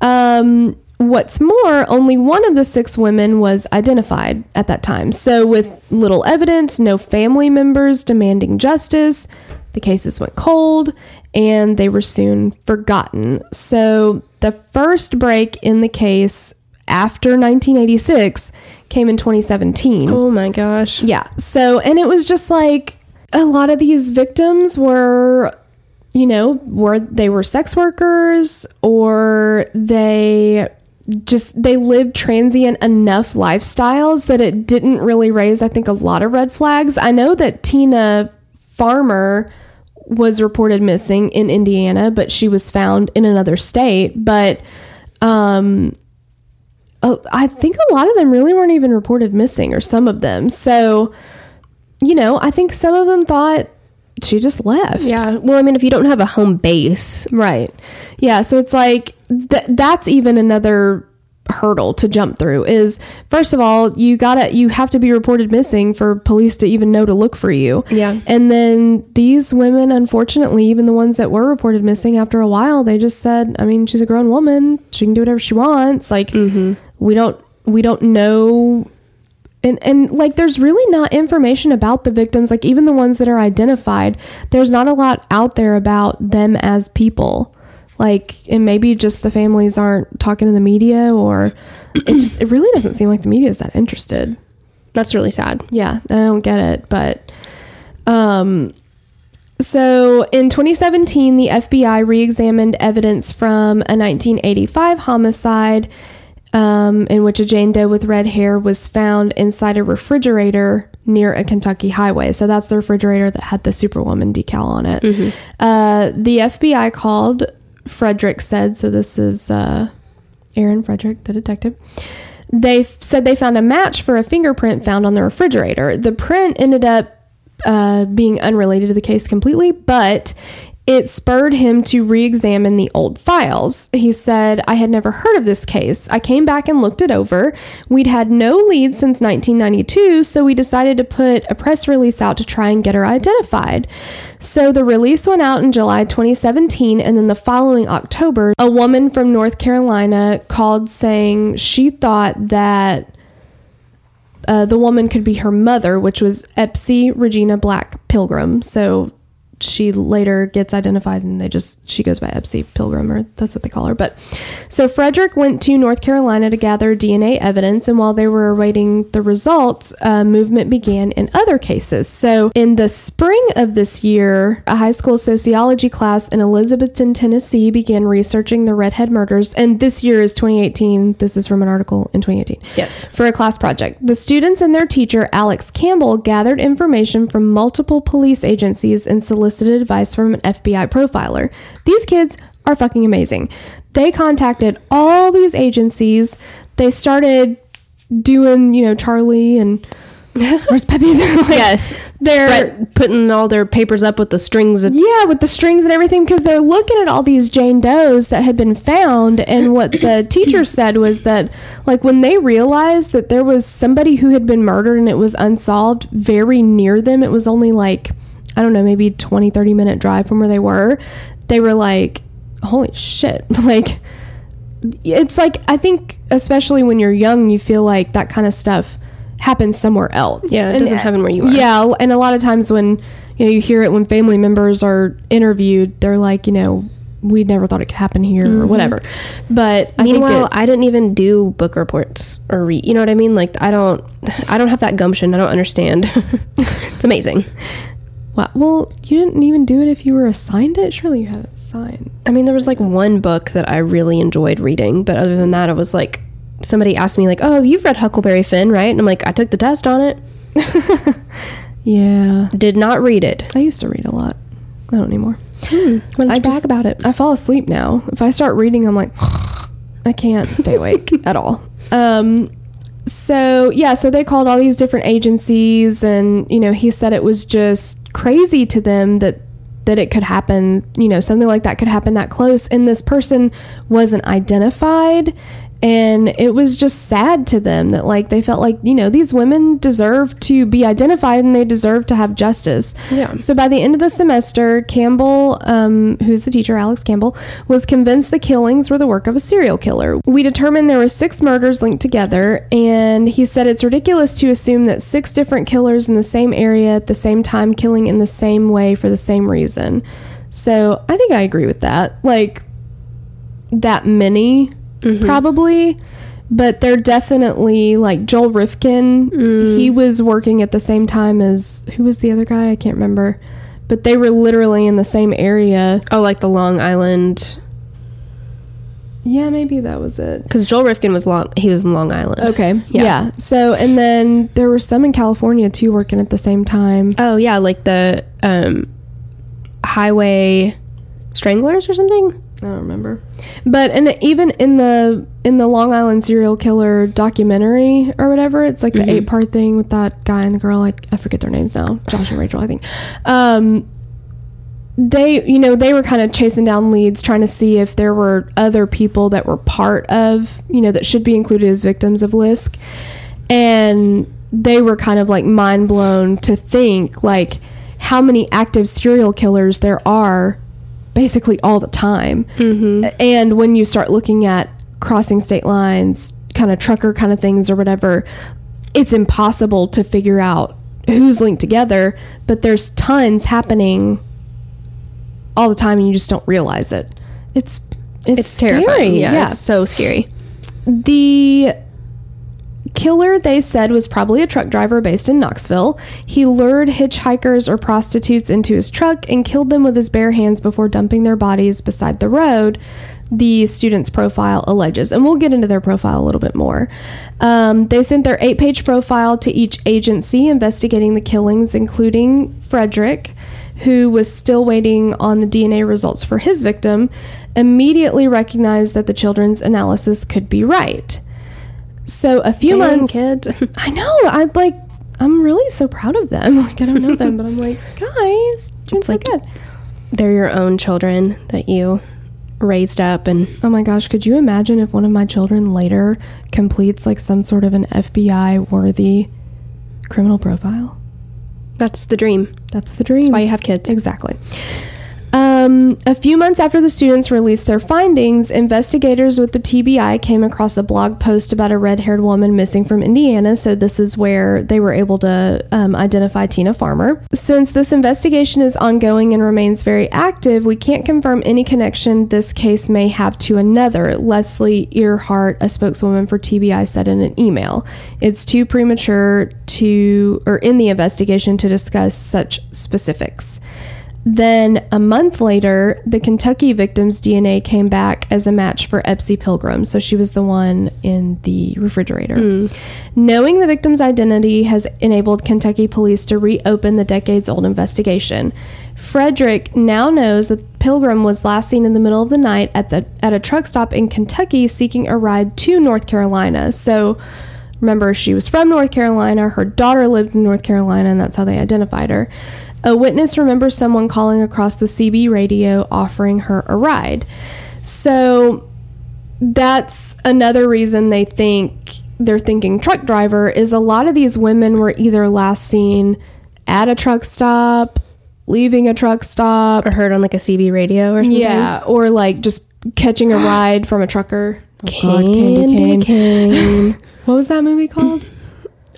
Speaker 1: Um, what's more, only one of the six women was identified at that time. So, with little evidence, no family members demanding justice, the cases went cold and they were soon forgotten. So, the first break in the case after 1986 came in 2017.
Speaker 2: Oh my gosh.
Speaker 1: Yeah. So, and it was just like a lot of these victims were, you know, were they were sex workers or they just they lived transient enough lifestyles that it didn't really raise I think a lot of red flags. I know that Tina Farmer was reported missing in Indiana, but she was found in another state, but um I think a lot of them really weren't even reported missing, or some of them. So, you know, I think some of them thought she just left.
Speaker 2: Yeah. Well, I mean, if you don't have a home base,
Speaker 1: Right. Yeah. So it's like th- that's even another hurdle to jump through is first of all you gotta you have to be reported missing for police to even know to look for you
Speaker 2: Yeah.
Speaker 1: and then these women unfortunately even the ones that were reported missing after a while they just said i mean she's a grown woman she can do whatever she wants like mm-hmm. we don't we don't know and and like there's really not information about the victims like even the ones that are identified there's not a lot out there about them as people like and maybe just the families aren't talking to the media or it just it really doesn't seem like the media is that interested
Speaker 2: That's really sad.
Speaker 1: yeah i don't get it but um so in 2017 the fbi re-examined evidence from a 1985 homicide um, in which a jane doe with red hair was found inside a refrigerator near a kentucky highway. So that's the refrigerator that had the superwoman decal on it. Uh, the fbi called frederick said so this is uh, aaron frederick the detective. They f- said they found a match for a fingerprint found on the refrigerator. The print ended up uh, being unrelated to the case completely, but it spurred him to re examine the old files. He said, I had never heard of this case. I came back and looked it over. We'd had no leads since 1992, so we decided to put a press release out to try and get her identified. So the release went out in July 2017, and then the following October, a woman from North Carolina called saying she thought that uh, the woman could be her mother, which was Epsy Regina Black Pilgrim. So she later gets identified and they just she goes by Epsy Pilgrim or that's what they call her. But so Frederick went to North Carolina to gather DNA evidence, and while they were awaiting the results, uh, movement began in other cases. So in the spring of this year, a high school sociology class in Elizabethton, Tennessee, began researching the redhead murders, and this year is 2018. This is from an article in 2018
Speaker 2: Yes.
Speaker 1: for a class project. The students and their teacher, Alex Campbell, gathered information from multiple police agencies and solicited advice from an FBI profiler. These kids are fucking amazing. They contacted all these agencies. They started doing, you know, Charlie and where's Pepe's? Like,
Speaker 2: Yes.
Speaker 1: They're
Speaker 2: Spread, putting all their papers up with the strings. Of,
Speaker 1: yeah, with the strings and everything, because they're looking at all these Jane Does that had been found. And what the teacher said was that, like, when they realized that there was somebody who had been murdered and it was unsolved very near them, it was only like, I don't know, maybe 20, 30 minute drive from where they were, they were like, holy shit. Like, it's like, I think, especially when you're young, you feel like that kind of stuff happens somewhere else.
Speaker 2: Yeah, it
Speaker 1: And-
Speaker 2: doesn't happen where you are.
Speaker 1: Yeah, and a lot of times when you know you hear it when family members are interviewed, they're like, you know, we never thought it could happen here or mm-hmm. whatever. But I think
Speaker 2: Meanwhile,
Speaker 1: it,
Speaker 2: I didn't even do book reports or read. You know what I mean? Like I don't, I don't have that gumption. I don't understand. it's amazing.
Speaker 1: Wow. Well, you didn't even do it if you were assigned it. Surely you had it assigned.
Speaker 2: I mean, there was like one book that I really enjoyed reading, but other than that, I was like, somebody asked me like, "Oh, you've read Huckleberry Finn, right?" And I'm like, "I took the test on it.
Speaker 1: Yeah,
Speaker 2: Did not read it.
Speaker 1: I used to read a lot. I don't anymore.
Speaker 2: Why don't
Speaker 1: I
Speaker 2: talk about it?"
Speaker 1: I fall asleep now. If I start reading, I'm like, I can't stay awake at all. Um, so yeah, so they called all these different agencies, and you know, he said it was just crazy to them that that it could happen. You know, something like that could happen that close, and this person wasn't identified. And it was just sad to them that, like, they felt like, you know, these women deserve to be identified and they deserve to have justice.
Speaker 2: Yeah.
Speaker 1: So by the end of the semester, Campbell, um, who's the teacher, Alex Campbell, was convinced the killings were the work of a serial killer. We determined there were six murders linked together, and he said it's ridiculous to assume that six different killers in the same area at the same time killing in the same way for the same reason. So I think I agree with that. Like that many, probably. But they're definitely like Joel Rifkin. He was working at the same time as who was the other guy? I can't remember. But they were literally in the same area.
Speaker 2: Oh, like the Long Island,
Speaker 1: Yeah, maybe that was it.
Speaker 2: because Joel Rifkin was long. He was in Long Island.
Speaker 1: Okay.
Speaker 2: Yeah.
Speaker 1: Yeah. So, and then there were some in California too working at the same time.
Speaker 2: Oh yeah, like the um, highway stranglers or something.
Speaker 1: I don't remember. But and even in the in the Long Island serial killer documentary or whatever, it's like the eight part thing with that guy and the girl. Like I forget their names now, Josh and Rachel, I think. Um, they, you know, they were kind of chasing down leads, trying to see if there were other people that were part of, you know, that should be included as victims of Lisk, and they were kind of like mind blown to think like how many active serial killers there are basically all the time. Mm-hmm. And when you start looking at crossing state lines, kind of trucker kind of things or whatever, it's impossible to figure out who's linked together, but there's tons happening all the time and you just don't realize it. It's it's,
Speaker 2: It's terrifying.
Speaker 1: scary.
Speaker 2: Yeah, it's so scary.
Speaker 1: The killer, they said, was probably a truck driver based in Knoxville. He lured hitchhikers or prostitutes into his truck and killed them with his bare hands before dumping their bodies beside the road. The student's profile alleges, and we'll get into their profile a little bit more. Um, they sent their eight page profile to each agency investigating the killings, including Frederick, who was still waiting on the DNA results for his victim, immediately recognized that the children's analysis could be right. So a few
Speaker 2: Dang,
Speaker 1: months,
Speaker 2: kids.
Speaker 1: I know. I like. I'm really so proud of them. Like I don't know them, but I'm like, guys, doing so
Speaker 2: like-
Speaker 1: good.
Speaker 2: They're your own children that you raised up and
Speaker 1: Oh my gosh, could you imagine if one of my children later completes like some sort of an FBI worthy criminal profile?
Speaker 2: that's the dream.
Speaker 1: That's the dream.
Speaker 2: That's why you have kids.
Speaker 1: Exactly. Um, a few months after the students released their findings, investigators with the TBI came across a blog post about a red haired woman missing from Indiana. So, this is where they were able to um, identify Tina Farmer. Since this investigation is ongoing and remains very active, we can't confirm any connection this case may have to another, Leslie Earhart, a spokeswoman for TBI, said in an email. It's too premature to, or in the investigation, to discuss such specifics. Then a month later, the Kentucky victim's DNA came back as a match for Espy Pilgrim. So she was the one in the refrigerator. Hmm. Knowing the victim's identity has enabled Kentucky police to reopen the decades old investigation. Frederick now knows that Pilgrim was last seen in the middle of the night at the at a truck stop in Kentucky seeking a ride to North Carolina. So Remember, she was from North Carolina. Her daughter lived in North Carolina, and that's how they identified her. A witness remembers someone calling across the CB radio offering her a ride. So that's another reason they think they're thinking truck driver is a lot of these women were either last seen at a truck stop, leaving a truck stop,
Speaker 2: Or heard on like a CB radio or something.
Speaker 1: yeah, or like just catching a ride from a trucker. Oh, God,
Speaker 2: Candy cane.
Speaker 1: What was that movie called?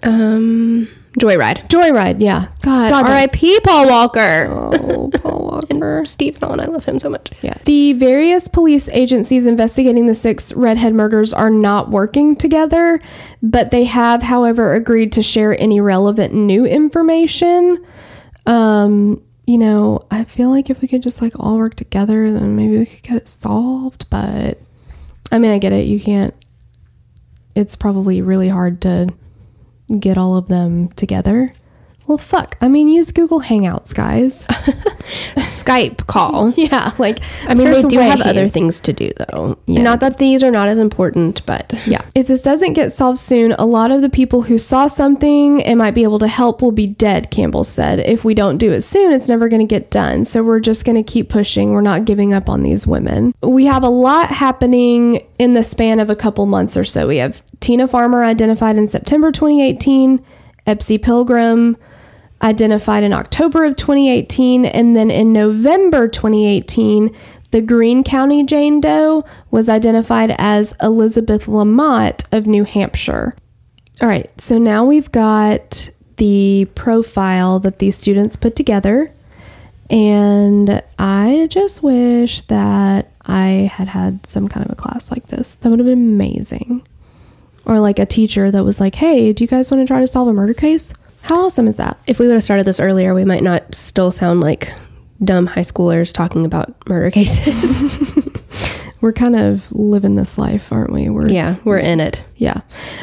Speaker 2: Um, Joyride.
Speaker 1: Joyride, yeah.
Speaker 2: God,
Speaker 1: God.
Speaker 2: R.I.P. Paul Walker.
Speaker 1: Oh, Paul Walker.
Speaker 2: Steve's the one I love him so much.
Speaker 1: Yeah. The various police agencies investigating the six redhead murders are not working together, but they have, however, agreed to share any relevant new information. Um, you know, I feel like if we could just like all work together, then maybe we could get it solved. But I mean, I get it. You can't, it's probably really hard to get all of them together. Well, fuck. I mean, use Google Hangouts, guys.
Speaker 2: Skype call.
Speaker 1: yeah, like
Speaker 2: I mean, they do have other things to do, though.
Speaker 1: Yeah.
Speaker 2: Not that these are not as important, but
Speaker 1: Yeah. If this doesn't get solved soon, a lot of the people who saw something and might be able to help will be dead, Campbell said. If we don't do it soon, it's never going to get done. So we're just going to keep pushing. We're not giving up on these women. We have a lot happening in the span of a couple months or so. We have Tina Farmer identified in September 2018, Espy Pilgrim identified in October of 2018, and then in November 2018, the Greene County Jane Doe was identified as Elizabeth Lamotte of New Hampshire. All right, so now we've got the profile that these students put together, and I just wish that I had had some kind of a class like this. That would have been amazing. Or like a teacher that was like, hey, do you guys want to try to solve a murder case? How awesome is that?
Speaker 2: if we would have started this earlier, we might not still sound like dumb high schoolers talking about murder cases.
Speaker 1: We're kind of living this life, aren't we? We're
Speaker 2: yeah, we're in it.
Speaker 1: Yeah.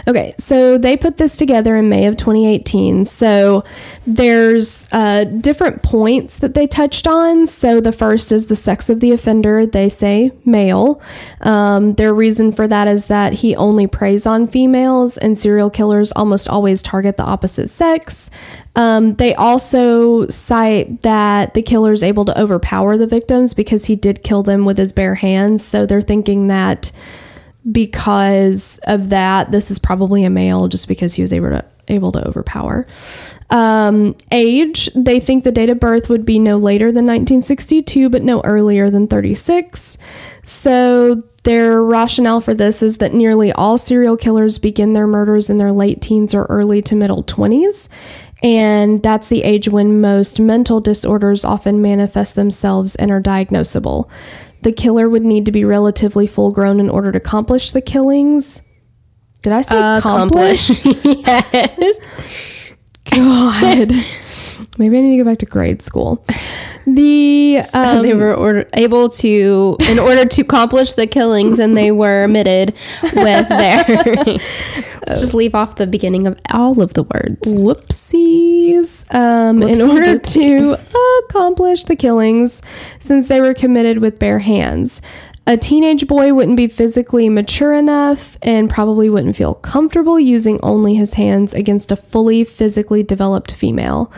Speaker 1: Okay. So they put this together in May of 2018. So there's uh, different points that they touched on. So the first is the sex of the offender. They say male. Um, their reason for that is that he only preys on females, and serial killers almost always target the opposite sex. Um, they also cite that the killer is able to overpower the victims because he did kill them with his bare hands. So they're thinking that because of that, this is probably a male just because he was able to able to overpower. Um, age, they think the date of birth would be no later than 1962, but no earlier than 36. So Their rationale for this is that nearly all serial killers begin their murders in their late teens or early to middle 20s. And that's the age when most mental disorders often manifest themselves and are diagnosable. The killer would need to be relatively full grown in order to accomplish the killings. Did I say accomplish?
Speaker 2: yes.
Speaker 1: God. Maybe I need to go back to grade school. The um,
Speaker 2: they were order- able to, in order to accomplish the killings, and they were omitted with their. Let's just leave off the beginning of all of the words.
Speaker 1: whoopsies. Um, in
Speaker 2: Whoopsie
Speaker 1: order to accomplish the killings, since they were committed with bare hands. A teenage boy wouldn't be physically mature enough and probably wouldn't feel comfortable using only his hands against a fully physically developed female.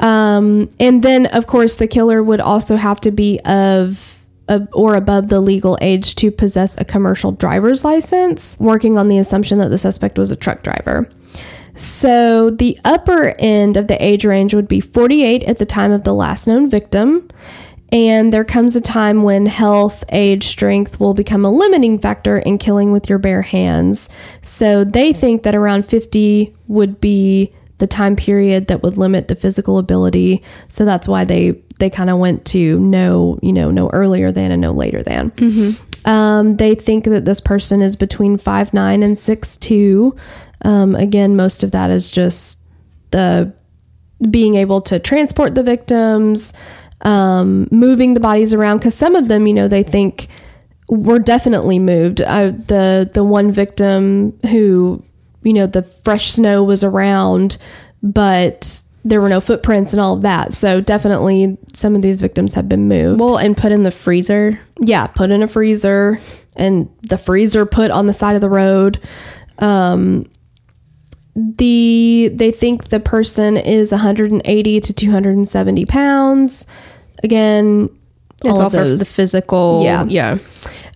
Speaker 1: Um, and then, of course, the killer would also have to be of or above the legal age to possess a commercial driver's license, working on the assumption that the suspect was a truck driver. So the upper end of the age range would be 48 at the time of the last known victim. And there comes a time when health, age, strength will become a limiting factor in killing with your bare hands. So they think that around 50 would be the time period that would limit the physical ability. So that's why they they kind of went to no, you know, no earlier than and no later than. Um, they think that this person is between five nine and six two. Um, again, most of that is just the being able to transport the victims, um, moving the bodies around. Because some of them, you know, they think were definitely moved. I, the the one victim who, you know, the fresh snow was around, but there were no footprints and all of that. So definitely, some of these victims have been moved.
Speaker 2: Well, and put in the freezer.
Speaker 1: yeah, put in a freezer, and the freezer put on the side of the road. Um, the they think the person is 180 to 270 pounds. Again,
Speaker 2: It's
Speaker 1: all
Speaker 2: all
Speaker 1: of
Speaker 2: for
Speaker 1: those.
Speaker 2: the physical.
Speaker 1: Yeah.
Speaker 2: Yeah.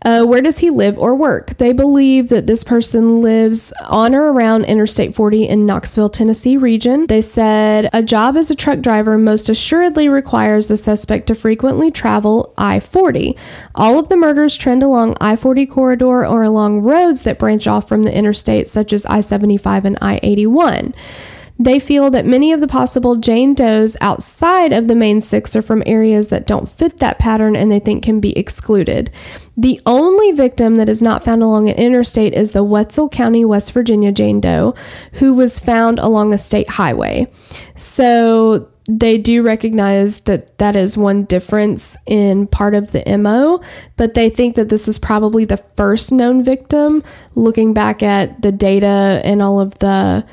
Speaker 1: Uh, where does he live or work? They believe that this person lives on or around Interstate 40 in Knoxville, Tennessee region. They said a job as a truck driver most assuredly requires the suspect to frequently travel I 40. All of the murders trend along I 40 corridor or along roads that branch off from the interstate, such as I 75 and I 81. They feel that many of the possible Jane Does outside of the main six are from areas that don't fit that pattern and they think can be excluded. The only victim that is not found along an interstate is the Wetzel County, West Virginia Jane Doe, who was found along a state highway. So they do recognize that that is one difference in part of the MO, but they think that this was probably the first known victim looking back at the data and all of the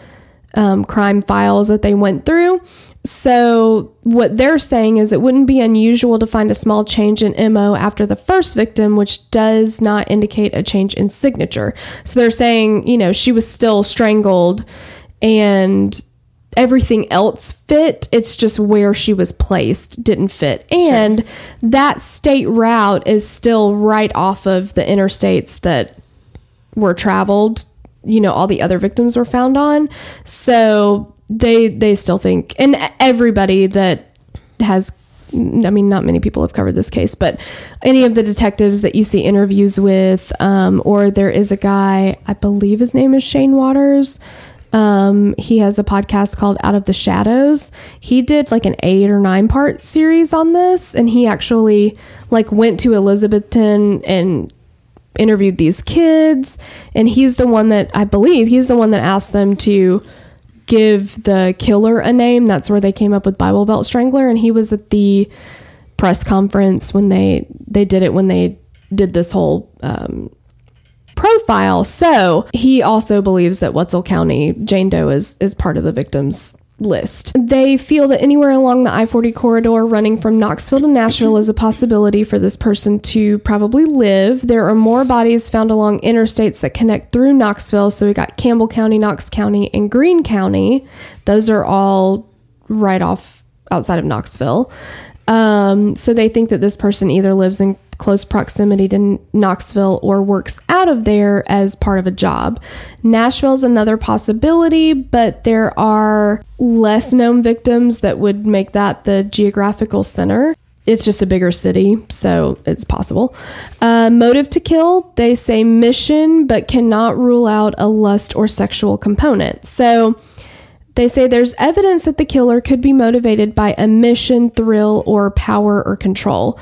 Speaker 1: um, crime files that they went through. So, what they're saying is it wouldn't be unusual to find a small change in MO after the first victim, which does not indicate a change in signature. So, they're saying, you know, she was still strangled and everything else fit. It's just where she was placed didn't fit. And that state route is still right off of the interstates that were traveled you know all the other victims were found on so they they still think and everybody that has I mean, not many people have covered this case, but any of the detectives that you see interviews with, um, or there is a guy, I believe his name is Shane Waters. Um, he has a podcast called Out of the Shadows. He did like an eight or nine part series on this, and he actually like went to Elizabethton and interviewed these kids and he's the one that I believe he's the one that asked them to give the killer a name. That's where they came up with Bible Belt Strangler and he was at the press conference when they they did it when they did this whole um, profile. So he also believes that Wetzel County Jane Doe is is part of the victims list. They feel that anywhere along the I 40 corridor running from Knoxville to Nashville is a possibility for this person to probably live. There are more bodies found along interstates that connect through Knoxville. So we got Campbell County, Knox County, and Greene County. Those are all right off outside of Knoxville. Um, so they think that this person either lives in close proximity to Knoxville or works out of there as part of a job. Nashville's another possibility, but there are less known victims that would make that the geographical center. it's just a bigger city, so it's possible. Uh, motive to kill, they say mission, but cannot rule out a lust or sexual component. So they say there's evidence that the killer could be motivated by a mission, thrill, or power or control.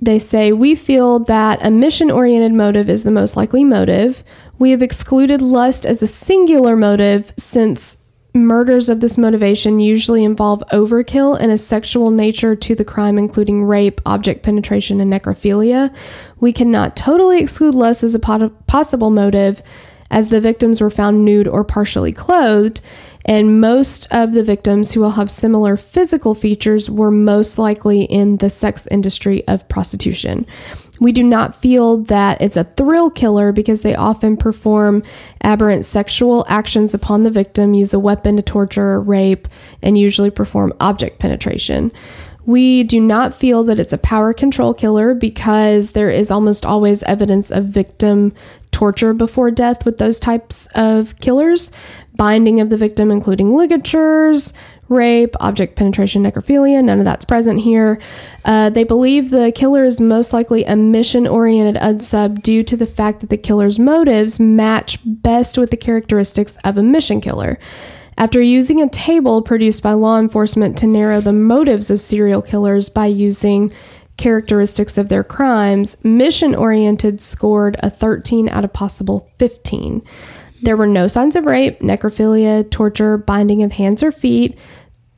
Speaker 1: They say we feel that a mission oriented motive is the most likely motive. We have excluded lust as a singular motive since murders of this motivation usually involve overkill and a sexual nature to the crime, including rape, object penetration, and necrophilia. We cannot totally exclude lust as a possible motive, as the victims were found nude or partially clothed, and most of the victims who will have similar physical features were most likely in the sex industry of prostitution. We do not feel that it's a thrill killer because they often perform aberrant sexual actions upon the victim, use a weapon to torture, rape, and usually perform object penetration. We do not feel that it's a power control killer because there is almost always evidence of victim torture before death with those types of killers, binding of the victim, including ligatures, rape, object penetration, necrophilia. None of that's present here. Uh, they believe the killer is most likely a mission oriented unsub due to the fact that the killer's motives match best with the characteristics of a mission killer. After using a table produced by law enforcement to narrow the motives of serial killers by using characteristics of their crimes, mission oriented scored a 13 out of possible 15. There were no signs of rape, necrophilia, torture, binding of hands or feet,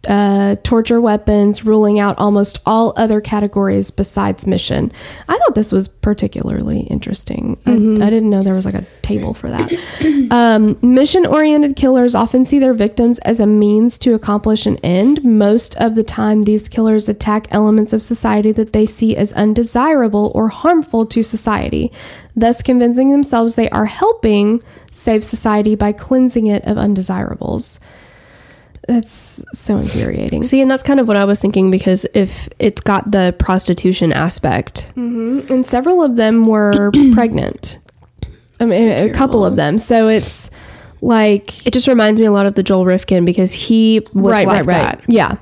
Speaker 1: uh, torture weapons, ruling out almost all other categories besides mission. I thought this was particularly interesting. I, I didn't know there was like a table for that. um, mission oriented killers often see their victims as a means to accomplish an end. Most of the time, these killers attack elements of society that they see as undesirable or harmful to society, thus convincing themselves they are helping save society by cleansing it of undesirables. That's so infuriating.
Speaker 2: See, and that's kind of what I was thinking because if it's got the prostitution aspect, mm-hmm.
Speaker 1: and several of them were pregnant. I mean, a couple of them. So it's like
Speaker 2: it just reminds me a lot of the Joel Rifkin because he was
Speaker 1: right,
Speaker 2: like
Speaker 1: right, right.
Speaker 2: that.
Speaker 1: Yeah,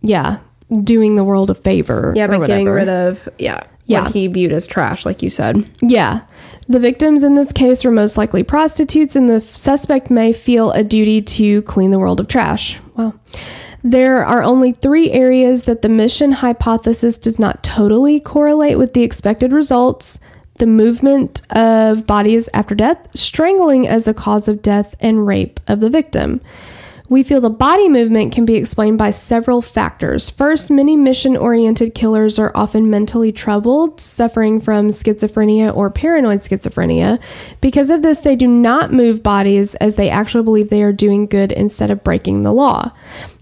Speaker 1: yeah, doing the world a favor.
Speaker 2: Yeah, but getting rid of yeah,
Speaker 1: Yeah.
Speaker 2: he viewed as trash, like you said.
Speaker 1: Yeah. The victims in this case were most likely prostitutes, and the suspect may feel a duty to clean the world of trash. Wow. There are only three areas that the mission hypothesis does not totally correlate with the expected results the movement of bodies after death, strangling as a cause of death, and rape of the victim. We feel the body movement can be explained by several factors. First, many mission oriented killers are often mentally troubled, suffering from schizophrenia or paranoid schizophrenia. Because of this, they do not move bodies as they actually believe they are doing good instead of breaking the law.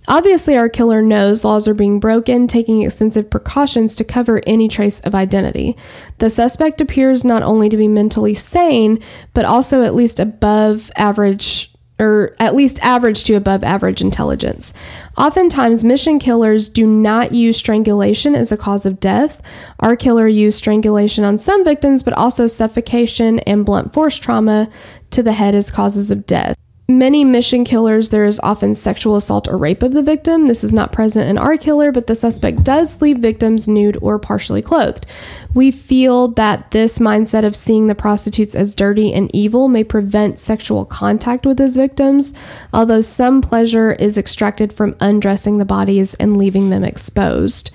Speaker 1: Obviously, our killer knows laws are being broken, taking extensive precautions to cover any trace of identity. The suspect appears not only to be mentally sane, but also at least above average or at least average to above average intelligence. Oftentimes, mission killers do not use strangulation as a cause of death. Our killer used strangulation on some victims, but also suffocation and blunt force trauma to the head as causes of death. Many mission killers, there is often sexual assault or rape of the victim. This is not present in our killer, but the suspect does leave victims nude or partially clothed. We feel that this mindset of seeing the prostitutes as dirty and evil may prevent sexual contact with his victims, although some pleasure is extracted from undressing the bodies and leaving them exposed.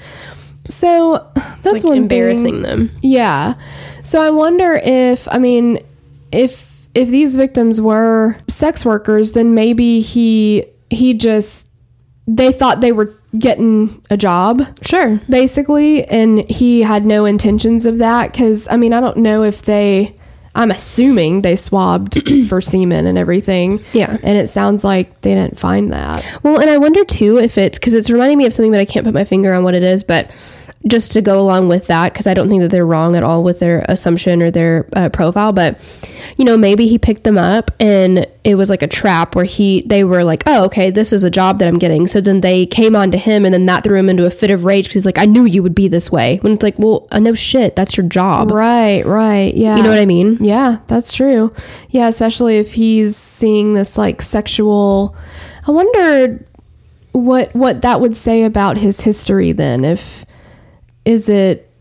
Speaker 1: So that's
Speaker 2: Like
Speaker 1: one
Speaker 2: embarrassing
Speaker 1: thing.
Speaker 2: them.
Speaker 1: Yeah. So I wonder if I mean if if these victims were sex workers, then maybe he he just they thought they were getting a job
Speaker 2: Sure.
Speaker 1: basically and he had no intentions of that cuz I mean I don't know if they I'm assuming they swabbed for semen and everything.
Speaker 2: Yeah.
Speaker 1: And it sounds like they didn't find that.
Speaker 2: Well, and I wonder too if it's because it's reminding me of something, but I can't put my finger on what it is. But just to go along with that, because I don't think that they're wrong at all with their assumption or their uh, profile. But you know, maybe he picked them up and it was like a trap where he they were like, oh, okay, this is a job that I'm getting. So then they came on to him, and then that threw him into a fit of rage because he's like, I knew you would be this way. When it's like, well, uh, no shit, that's your job.
Speaker 1: Right, right. Yeah.
Speaker 2: You know what I mean?
Speaker 1: Yeah, that's true. Yeah, especially if he's seeing this like sexual I wonder what what that would say about his history then if is it,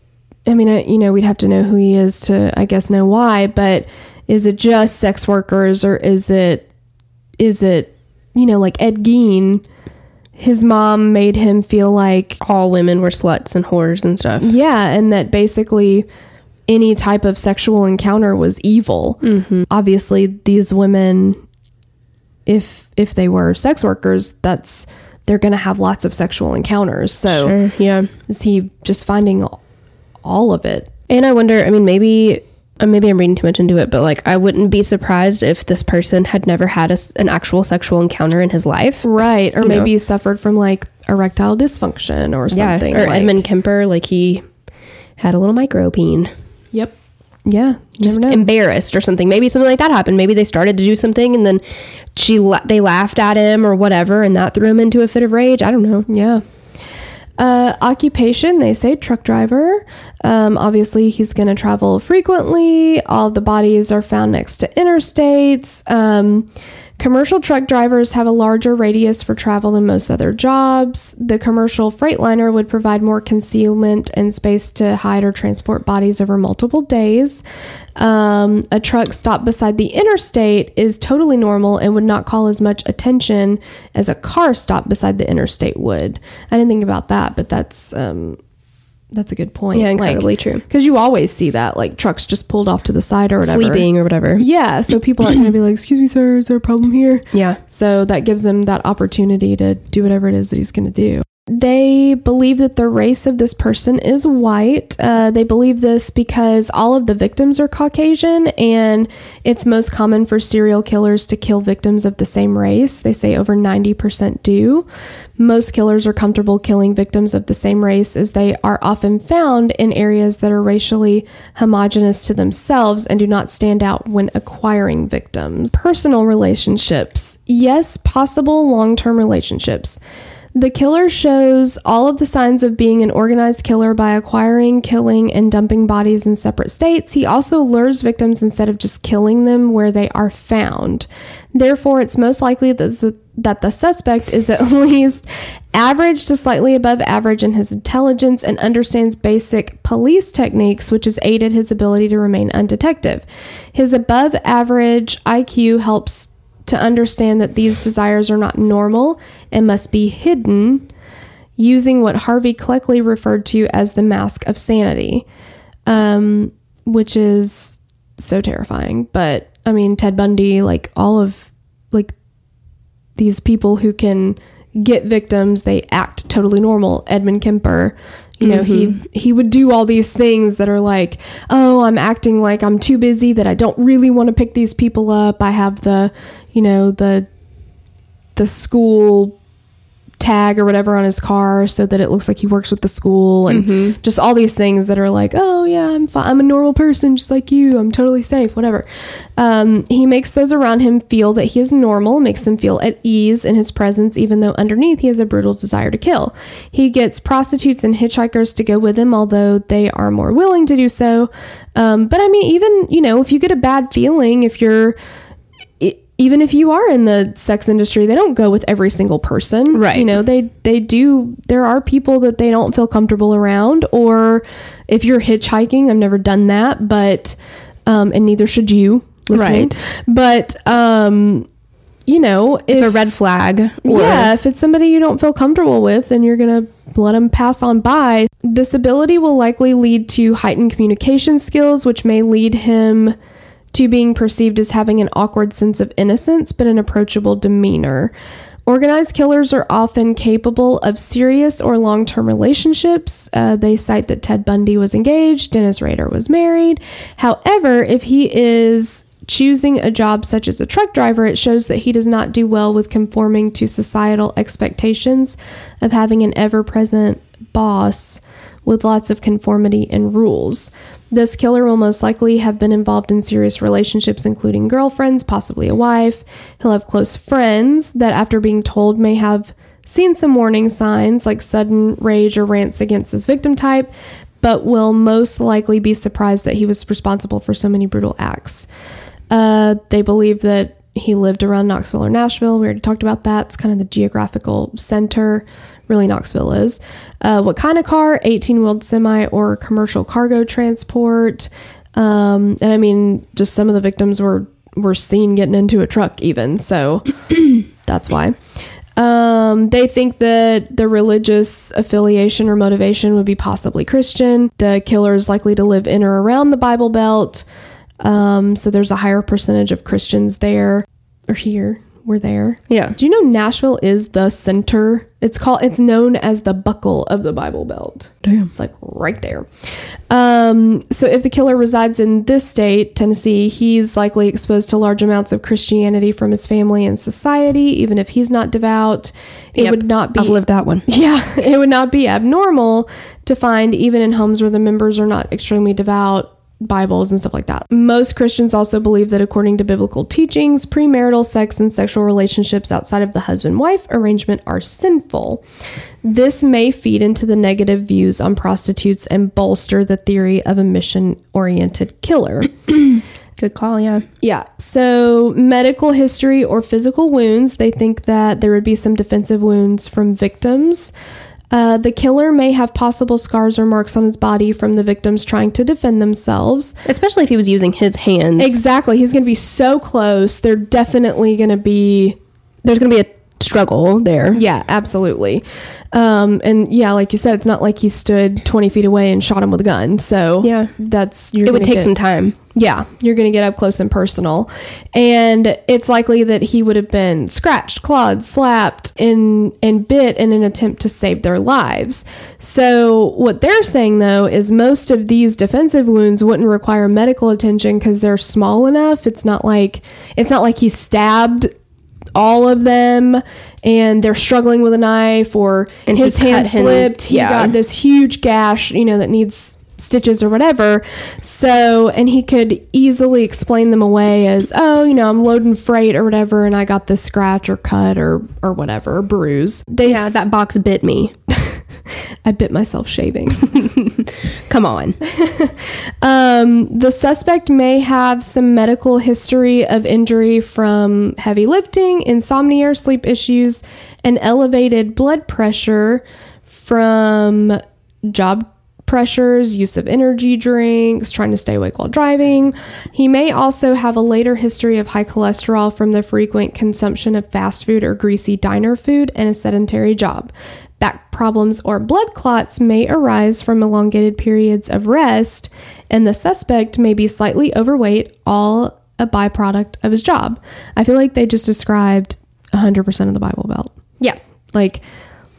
Speaker 1: I mean, I, you know, we'd have to know who he is to, I guess, know why, but is it just sex workers or is it, is it, you know, like Ed Gein, his mom made him feel like
Speaker 2: All women were sluts and whores and stuff.
Speaker 1: Yeah, and that basically any type of sexual encounter was evil. Mm-hmm. Obviously, these women, if if they were sex workers, that's they're going to have lots of sexual encounters. So
Speaker 2: Sure. Yeah.
Speaker 1: is he just finding all of it?
Speaker 2: And I wonder, I mean, maybe uh, maybe I'm reading too much into it, but like I wouldn't be surprised if this person had never had a an actual sexual encounter in his life.
Speaker 1: Right, or
Speaker 2: You
Speaker 1: maybe
Speaker 2: know.
Speaker 1: he suffered from like erectile dysfunction or something.
Speaker 2: Yeah, or
Speaker 1: like-
Speaker 2: Edmund Kemper, like he had a little micro peen.
Speaker 1: Yep. Yeah,
Speaker 2: just embarrassed or something. Maybe something like that happened. Maybe they started to do something and then she la- they laughed at him or whatever, and that threw him into a fit of rage. I don't know.
Speaker 1: Yeah. Uh, occupation, they say truck driver. Um, obviously, he's going to travel frequently. All the bodies are found next to interstates. Um, commercial truck drivers have a larger radius for travel than most other jobs. The commercial freightliner would provide more concealment and space to hide or transport bodies over multiple days. Um, a truck stopped beside the interstate is totally normal and would not call as much attention as a car stopped beside the interstate would. I didn't think about that, but that's um, that's a good point.
Speaker 2: Yeah, incredibly true.
Speaker 1: Because you always see that, like trucks just pulled off to the side or whatever.
Speaker 2: Sleeping or whatever.
Speaker 1: Yeah, so people aren't going to be like, "Excuse me, sir, is there a problem here?"
Speaker 2: Yeah.
Speaker 1: So that gives them that opportunity to do whatever it is that he's going to do. They believe that the race of this person is white. Uh, they believe this because all of the victims are Caucasian, and it's most common for serial killers to kill victims of the same race. They say over 90% do. Most killers are comfortable killing victims of the same race as they are often found in areas that are racially homogenous to themselves and do not stand out when acquiring victims. Personal relationships. Yes, possible long term relationships. The killer shows all of the signs of being an organized killer by acquiring, killing, and dumping bodies in separate states. He also lures victims instead of just killing them where they are found. Therefore, it's most likely that the, that the suspect is at least average to slightly above average in his intelligence and understands basic police techniques, which has aided his ability to remain undetected. His above average IQ helps to understand that these desires are not normal and must be hidden using what Harvey Cleckley referred to as the mask of sanity, um, which is so terrifying. But I mean, Ted Bundy, like all of like these people who can get victims, they act totally normal. Edmund Kemper, you know, he he would do all these things that are like, oh, I'm acting like I'm too busy that I don't really want to pick these people up. I have the, you know, the the school tag or whatever on his car so that it looks like he works with the school and just all these things that are like oh yeah i'm i'm a normal person just like you. I'm totally safe whatever. Um, he makes those around him feel that he is normal makes them feel at ease in his presence even though underneath he has a brutal desire to kill. He gets prostitutes and hitchhikers to go with him although they are more willing to do so. Um, but i mean even you know if you get a bad feeling if you're even if you are in the sex industry, they don't go with every single person.
Speaker 2: Right.
Speaker 1: You know, they they do there are people that they don't feel comfortable around or if you're hitchhiking, I've never done that, but um and neither should you listening.
Speaker 2: Right.
Speaker 1: But um you know, if,
Speaker 2: a red flag or
Speaker 1: yeah, if it's somebody you don't feel comfortable with and you're going to let them pass on by, this ability will likely lead to heightened communication skills, which may lead him to being perceived as having an awkward sense of innocence but an approachable demeanor. Organized killers are often capable of serious or long term relationships. Uh, they cite that Ted Bundy was engaged, Dennis Rader was married. However, if he is choosing a job such as a truck driver, it shows that he does not do well with conforming to societal expectations of having an ever present boss with lots of conformity and rules. This killer will most likely have been involved in serious relationships, including girlfriends, possibly a wife. He'll have close friends that, after being told, may have seen some warning signs like sudden rage or rants against his victim type, but will most likely be surprised that he was responsible for so many brutal acts. Uh, they believe that he lived around Knoxville or Nashville. We already talked about that. It's kind of the geographical center, really, Knoxville is. Uh, what kind of car? 18 wheeled semi or commercial cargo transport. Um, and I mean, just some of the victims were, were seen getting into a truck, even. So that's why. Um, they think that the religious affiliation or motivation would be possibly Christian. The killer is likely to live in or around the Bible Belt. Um, so there's a higher percentage of Christians there or here. We're there.
Speaker 2: Yeah.
Speaker 1: Do you know Nashville is the center? It's called. It's known as the buckle of the Bible Belt.
Speaker 2: Damn.
Speaker 1: It's like right there. Um, so if the killer resides in this state, Tennessee, he's likely exposed to large amounts of Christianity from his family and society, even if he's not devout. It
Speaker 2: Yep.
Speaker 1: would not be
Speaker 2: I've lived that one.
Speaker 1: yeah, it would not be abnormal to find even in homes where the members are not extremely devout Bibles and stuff like that. Most Christians also believe that according to biblical teachings, premarital sex and sexual relationships outside of the husband wife arrangement are sinful. This may feed into the negative views on prostitutes and bolster the theory of a mission oriented killer.
Speaker 2: Good call, yeah.
Speaker 1: Yeah. So, medical history or physical wounds, they think that there would be some defensive wounds from victims. Uh, the killer may have possible scars or marks on his body from the victims trying to defend themselves.
Speaker 2: Especially if he was using his hands.
Speaker 1: Exactly. He's going to be so close. They're definitely going to be.
Speaker 2: There's going to be a struggle there.
Speaker 1: Yeah, absolutely. Um, and yeah, like you said, it's not like he stood 20 feet away and shot him with a gun. So,
Speaker 2: Yeah.
Speaker 1: that's. You're
Speaker 2: It would take
Speaker 1: get-
Speaker 2: some time.
Speaker 1: Yeah, you're going to get up close and personal. And it's likely that he would have been scratched, clawed, slapped, and, and bit in an attempt to save their lives. So, what they're saying though is most of these defensive wounds wouldn't require medical attention because they're small enough. It's not like it's not like he stabbed all of them and they're struggling with a knife or
Speaker 2: And
Speaker 1: his hand
Speaker 2: cut him-
Speaker 1: slipped. He
Speaker 2: yeah.
Speaker 1: got this huge gash, you know, that needs stitches or whatever. So, and he could easily explain them away as, oh, you know, I'm loading freight or whatever, and I got this scratch or cut or or whatever, bruise. They
Speaker 2: Yeah,
Speaker 1: s-
Speaker 2: that box bit me.
Speaker 1: I bit myself shaving.
Speaker 2: Come on.
Speaker 1: Um, the suspect may have some medical history of injury from heavy lifting, insomnia, sleep issues, and elevated blood pressure from job pressures, use of energy drinks, trying to stay awake while driving. He may also have a later history of high cholesterol from the frequent consumption of fast food or greasy diner food and a sedentary job. Back problems or blood clots may arise from elongated periods of rest, and the suspect may be slightly overweight, all a byproduct of his job. I feel like they just described 100% of the Bible Belt.
Speaker 2: Yeah.
Speaker 1: Like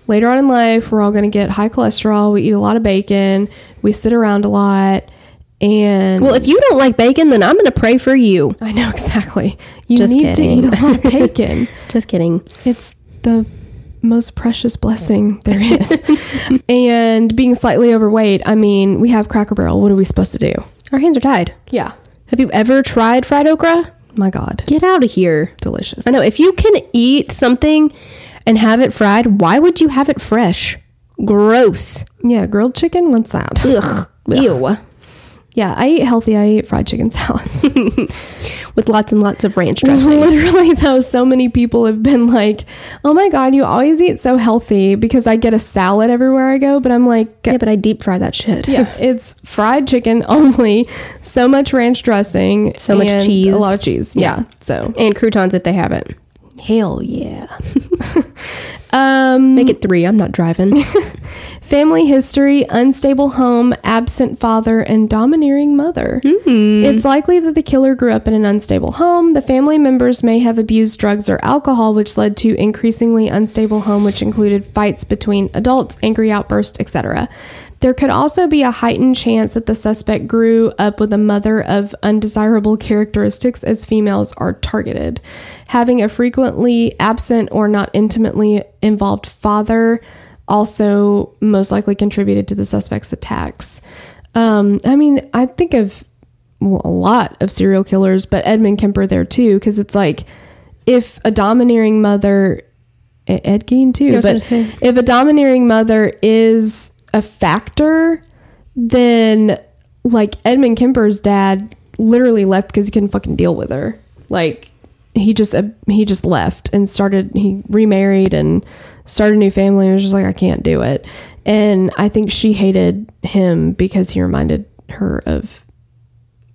Speaker 1: later on in life, we're all going to get high cholesterol, we eat a lot of bacon, we sit around a lot, and
Speaker 2: Well, if you don't like bacon, then I'm going to pray for you.
Speaker 1: I know exactly. You
Speaker 2: Just
Speaker 1: need
Speaker 2: kidding.
Speaker 1: to eat a lot of bacon.
Speaker 2: Just kidding.
Speaker 1: It's the most precious blessing there is. and being slightly overweight, I mean, we have Cracker Barrel. What are we supposed to do?
Speaker 2: Our hands are tied.
Speaker 1: Yeah.
Speaker 2: Have you ever tried fried okra?
Speaker 1: My God.
Speaker 2: Get out of here.
Speaker 1: Delicious.
Speaker 2: I know. If you can eat something and have it fried, why would you have it fresh? Gross.
Speaker 1: Yeah, grilled chicken. What's that?
Speaker 2: Ugh. Ew.
Speaker 1: Yeah, I eat healthy. I eat fried chicken salads.
Speaker 2: With lots and lots of ranch dressing.
Speaker 1: Literally, though, so many people have been like, "Oh my God, you always eat so healthy." Because I get a salad everywhere I go, but I'm like,
Speaker 2: yeah, but I deep fry that shit.
Speaker 1: yeah, it's fried chicken only, so much ranch dressing,
Speaker 2: So much cheese.
Speaker 1: a lot of cheese. Yeah, so
Speaker 2: And croutons if they have it.
Speaker 1: hell yeah. um,
Speaker 2: Make it three. I'm not driving.
Speaker 1: Family history: unstable home, absent father, and domineering mother. Mm-hmm. It's likely that the killer grew up in an unstable home. The family members may have abused drugs or alcohol, which led to increasingly unstable home, which included fights between adults, angry outbursts, etc. There could also be a heightened chance that the suspect grew up with a mother of undesirable characteristics as females are targeted. Having a frequently absent or not intimately involved father also most likely contributed to the suspect's attacks. Um, I mean, I think of well, a lot of serial killers, but Edmund Kemper there too, because it's like if a domineering mother, Ed Gein too,
Speaker 2: was
Speaker 1: but if a domineering mother is a factor, then like Edmund Kemper's dad literally left because he couldn't fucking deal with her. Like he just uh, he just left and started he remarried and started a new family and was just like I can't do it. And I think she hated him because he reminded her of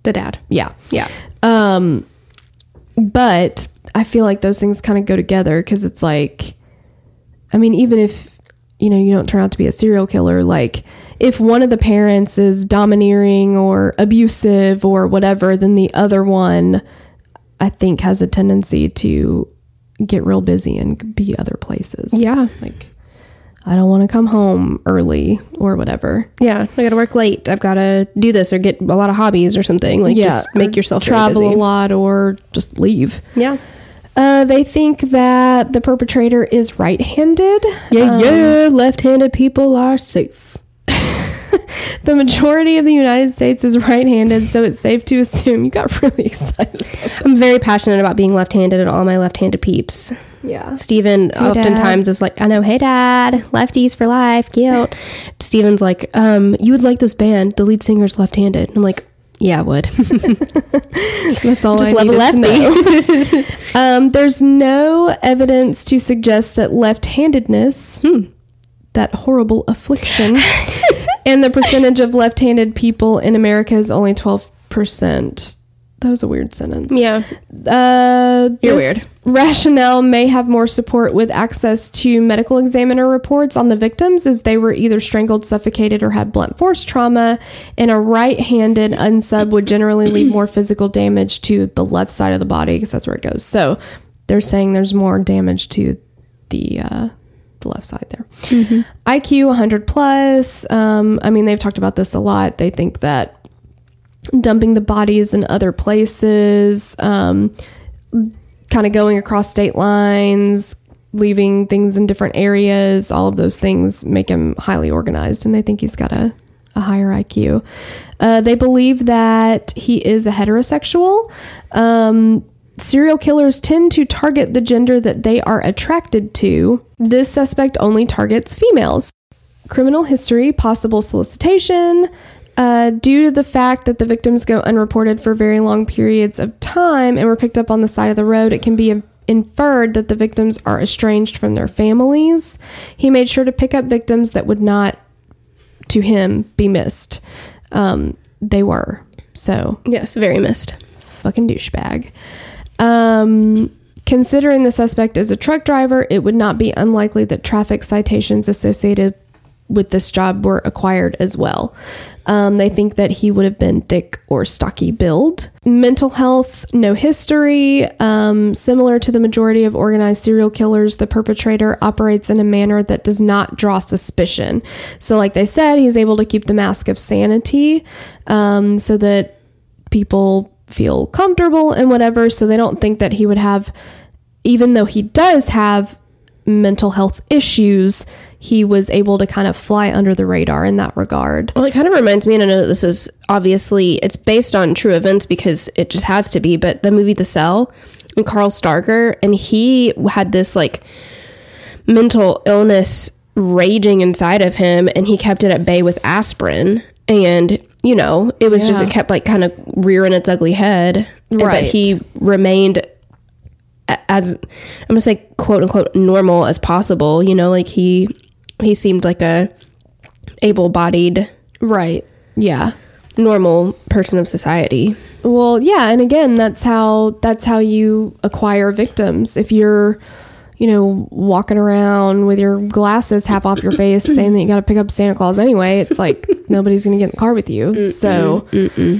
Speaker 2: The dad.
Speaker 1: yeah.
Speaker 2: Yeah.
Speaker 1: Um, but I feel like those things kind of go together because it's like, I mean, even if you know you don't turn out to be a serial killer, like if one of the parents is domineering or abusive or whatever, then the other one, I think, has a tendency to get real busy and be other places.
Speaker 2: Yeah.
Speaker 1: like I don't want to come home early or whatever.
Speaker 2: Yeah. I got to work late. I've got to do this or get a lot of hobbies or something. Like, just make yourself
Speaker 1: travel a lot or just leave.
Speaker 2: Yeah.
Speaker 1: Uh, they think that the perpetrator is right-handed.
Speaker 2: Yeah. yeah. Left handed people are safe.
Speaker 1: The majority of the United States is right-handed, so it's safe to assume you got really excited.
Speaker 2: I'm very passionate about being left handed and all my left handed peeps.
Speaker 1: Yeah.
Speaker 2: Steven oftentimes is like, I know, hey dad, lefties for life, cute. Steven's like, um, you would like this band. The lead singer's left handed. I'm like, yeah, I would.
Speaker 1: That's all
Speaker 2: Just
Speaker 1: I
Speaker 2: love a
Speaker 1: needed to know. um, there's no evidence to suggest that left-handedness,
Speaker 2: Hmm.
Speaker 1: that horrible affliction, and the percentage of left-handed people in America is only 12%. That was a weird sentence.
Speaker 2: yeah.
Speaker 1: Uh,
Speaker 2: You're
Speaker 1: weird. Rationale may have more support with access to medical examiner reports on the victims, as they were either strangled, suffocated, or had blunt force trauma. And a right-handed unsub would generally leave more physical damage to the left side of the body, because that's where it goes. So they're saying there's more damage to the uh, the left side there. IQ 100 plus. Um, I mean, they've talked about this a lot. They think that dumping the bodies in other places, um, kind of going across state lines, leaving things in different areas, all of those things make him highly organized, and they think he's got a, a higher IQ. Uh, they believe that he is a heterosexual. Um, serial killers tend to target the gender that they are attracted to. This suspect only targets females criminal history, possible solicitation. Uh, due to the fact that the victims go unreported for very long periods of time and were picked up on the side of the road, it can be inferred that the victims are estranged from their families. He made sure to pick up victims that would not, to him, be missed. Um, they were. So
Speaker 2: Yes, very missed.
Speaker 1: fucking douchebag. Um, considering the suspect is a truck driver, it would not be unlikely that traffic citations associated with this job were acquired as well. Um, they think that he would have been thick or stocky build. Mental health, no history. Um, similar to the majority of organized serial killers, the perpetrator operates in a manner that does not draw suspicion. So, like they said, he's able to keep the mask of sanity um, so that people feel comfortable and whatever. So they don't think that he would have, even though he does have mental health issues, he was able to kind of fly under the radar in that regard.
Speaker 2: Well, it kind of reminds me, and I know that this is obviously it's based on true events because it just has to be. But the movie The Cell, and Carl Stargher, and he had this like mental illness raging inside of him, and he kept it at bay with aspirin. And you know, it was just it kept like kind of rearing its ugly head. And- But he remained as I'm gonna say quote unquote normal as possible. You know, like he he seemed like a able bodied
Speaker 1: Right. Yeah.
Speaker 2: normal person of society.
Speaker 1: Well, yeah, and again, that's how that's how you acquire victims. If you're, you know, walking around with your glasses half off your face, saying that you got to pick up Santa Claus anyway, it's like nobody's going to get in the car with you. so,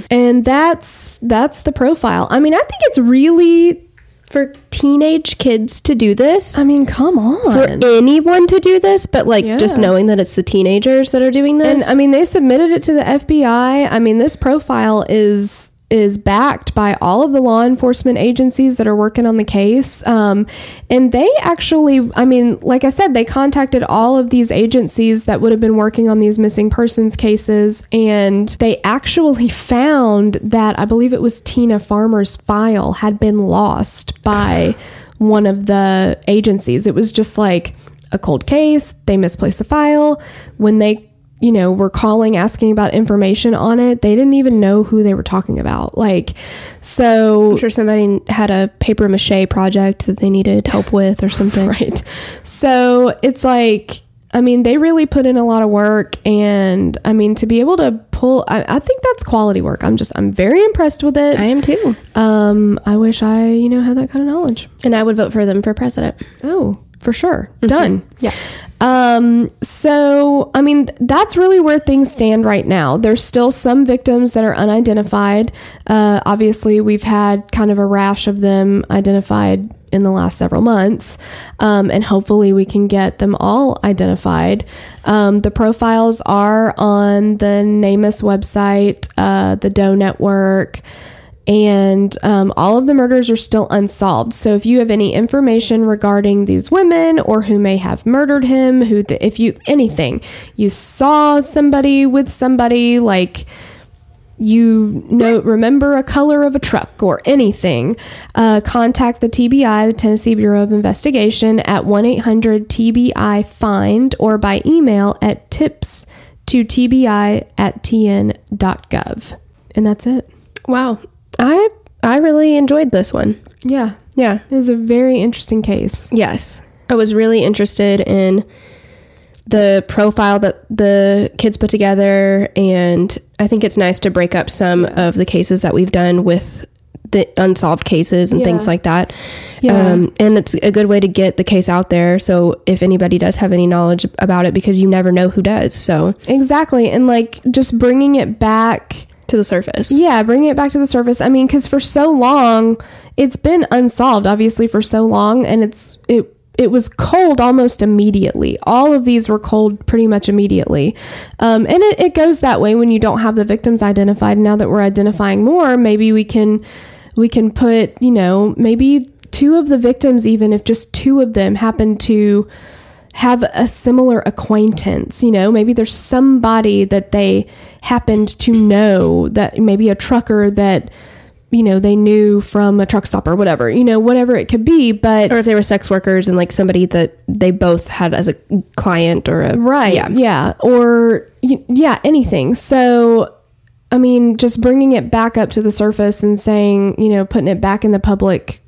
Speaker 1: and that's that's the profile. I mean, I think it's really.
Speaker 2: For teenage kids to do this,
Speaker 1: I mean, come on.
Speaker 2: for anyone to do this, but like just knowing that it's the teenagers that are doing this. And.
Speaker 1: I mean, they submitted it to the FBI. I mean, this profile is is backed by all of the law enforcement agencies that are working on the case. Um, and they actually, I mean, like I said, they contacted all of these agencies that would have been working on these missing persons cases, and they actually found that I believe it was Tina Farmer's file had been lost by one of the agencies. It was just like a cold case. They misplaced the file. When they you know, were calling asking about information on it, they didn't even know who they were talking about. Like, so
Speaker 2: I'm sure somebody had a paper mache project that they needed help with or something.
Speaker 1: right. So it's like, I mean, they really put in a lot of work, and I mean, to be able to pull, I, I think that's quality work. I'm just, I'm very impressed with it.
Speaker 2: I am too.
Speaker 1: Um, I wish I, you know, had that kind of knowledge.
Speaker 2: And I would vote for them for president.
Speaker 1: Oh, for sure. Done. Yeah. Um, so, I mean, that's really where things stand right now. There's still some victims that are unidentified. Uh, obviously, we've had kind of a rash of them identified in the last several months, um, and hopefully, we can get them all identified. Um, the profiles are on the NamUs website, uh, the Doe Network and um, all of the murders are still unsolved. So if you have any information regarding these women or who may have murdered him, who the, if you anything you saw somebody with somebody like you know remember a color of a truck or anything uh, contact the tbi the tennessee bureau of investigation at 1-800-tbi find or by email at tips to tbi at tn.gov and that's it
Speaker 2: Wow. I I really enjoyed this one.
Speaker 1: yeah
Speaker 2: Yeah.
Speaker 1: It was a very interesting case.
Speaker 2: Yes. I was really interested in the profile that the kids put together and I think it's nice to break up some of the cases that we've done with the unsolved cases and things like that.
Speaker 1: Yeah.
Speaker 2: Um, and it's a good way to get the case out there. So if anybody does have any knowledge about it, because you never know who does. So
Speaker 1: Exactly. And like just bringing it back.
Speaker 2: To the surface.
Speaker 1: Yeah, bringing it back to the surface. I mean, because for so long, it's been unsolved, obviously, for so long. And it's, it, it was cold almost immediately. All of these were cold pretty much immediately. Um, and it, it goes that way when you don't have the victims identified. Now that we're identifying more, maybe we can we can put, you know, maybe two of the victims, even if just two of them happen to have a similar acquaintance, you know, maybe there's somebody that they happened to know that maybe a trucker that you know they knew from a truck stop or whatever you know whatever it could be but
Speaker 2: Or if they were sex workers and like somebody that they both had as a client or a
Speaker 1: Right.
Speaker 2: Yeah.
Speaker 1: Yeah. Or, yeah, anything. So, I mean, just bringing it back up to the surface and saying, you know, putting it back in the public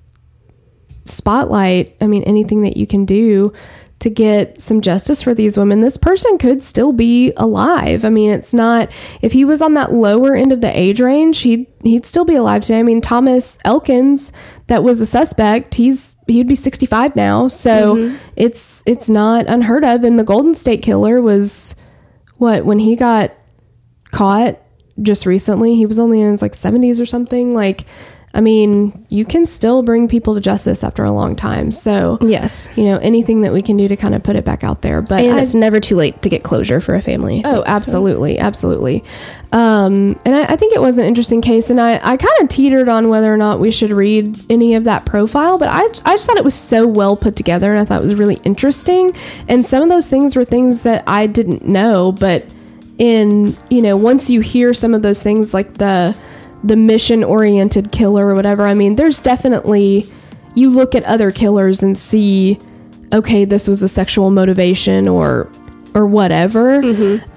Speaker 1: spotlight. I mean, anything that you can do to get some justice for these women. This person could still be alive. I mean, it's not if he was on that lower end of the age range, he'd he'd still be alive today. I mean, Thomas Elkins, that was a suspect, he's he'd be 65 now. So, mm-hmm. it's it's not unheard of and the Golden State Killer was what when he got caught just recently, he was only in his like 70s or something. Like I mean, you can still bring people to justice after a long time. So,
Speaker 2: Yes.
Speaker 1: you know, anything that we can do to kind of put it back out there. But
Speaker 2: And
Speaker 1: I-
Speaker 2: it's never too late to get closure for a family.
Speaker 1: Oh, absolutely, absolutely. Um, and I, I think it was an interesting case, and I, I kind of teetered on whether or not we should read any of that profile, but I, I just thought it was so well put together, and I thought it was really interesting. And some of those things were things that I didn't know, but in you know, once you hear some of those things like the the mission oriented killer or whatever, I mean, there's definitely you look at other killers and see okay, this was a sexual motivation or or whatever.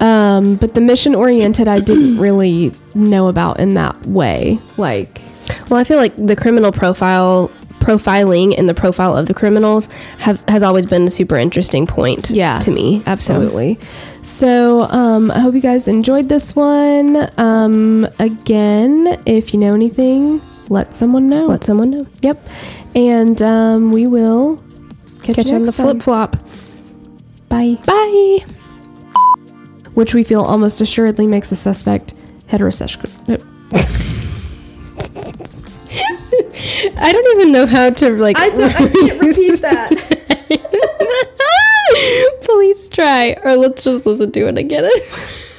Speaker 1: Um, but the mission oriented, I didn't really know about in that way. Like,
Speaker 2: Well, I feel like the criminal profile profiling and the profile of the criminals have has always been a super interesting point
Speaker 1: Yeah,
Speaker 2: to me.
Speaker 1: absolutely. So, um, I hope you guys enjoyed this one. Um, again, if you know anything, let someone know.
Speaker 2: Let someone know.
Speaker 1: yep. And um, we will catch,
Speaker 2: Catch
Speaker 1: you
Speaker 2: you on the flip flop.
Speaker 1: Bye.
Speaker 2: Bye.
Speaker 1: Which we feel almost assuredly makes the suspect heterosexual.
Speaker 2: I don't even know how to like.
Speaker 1: I, don't, I can't repeat that.
Speaker 2: Please try, or let's just listen to it again.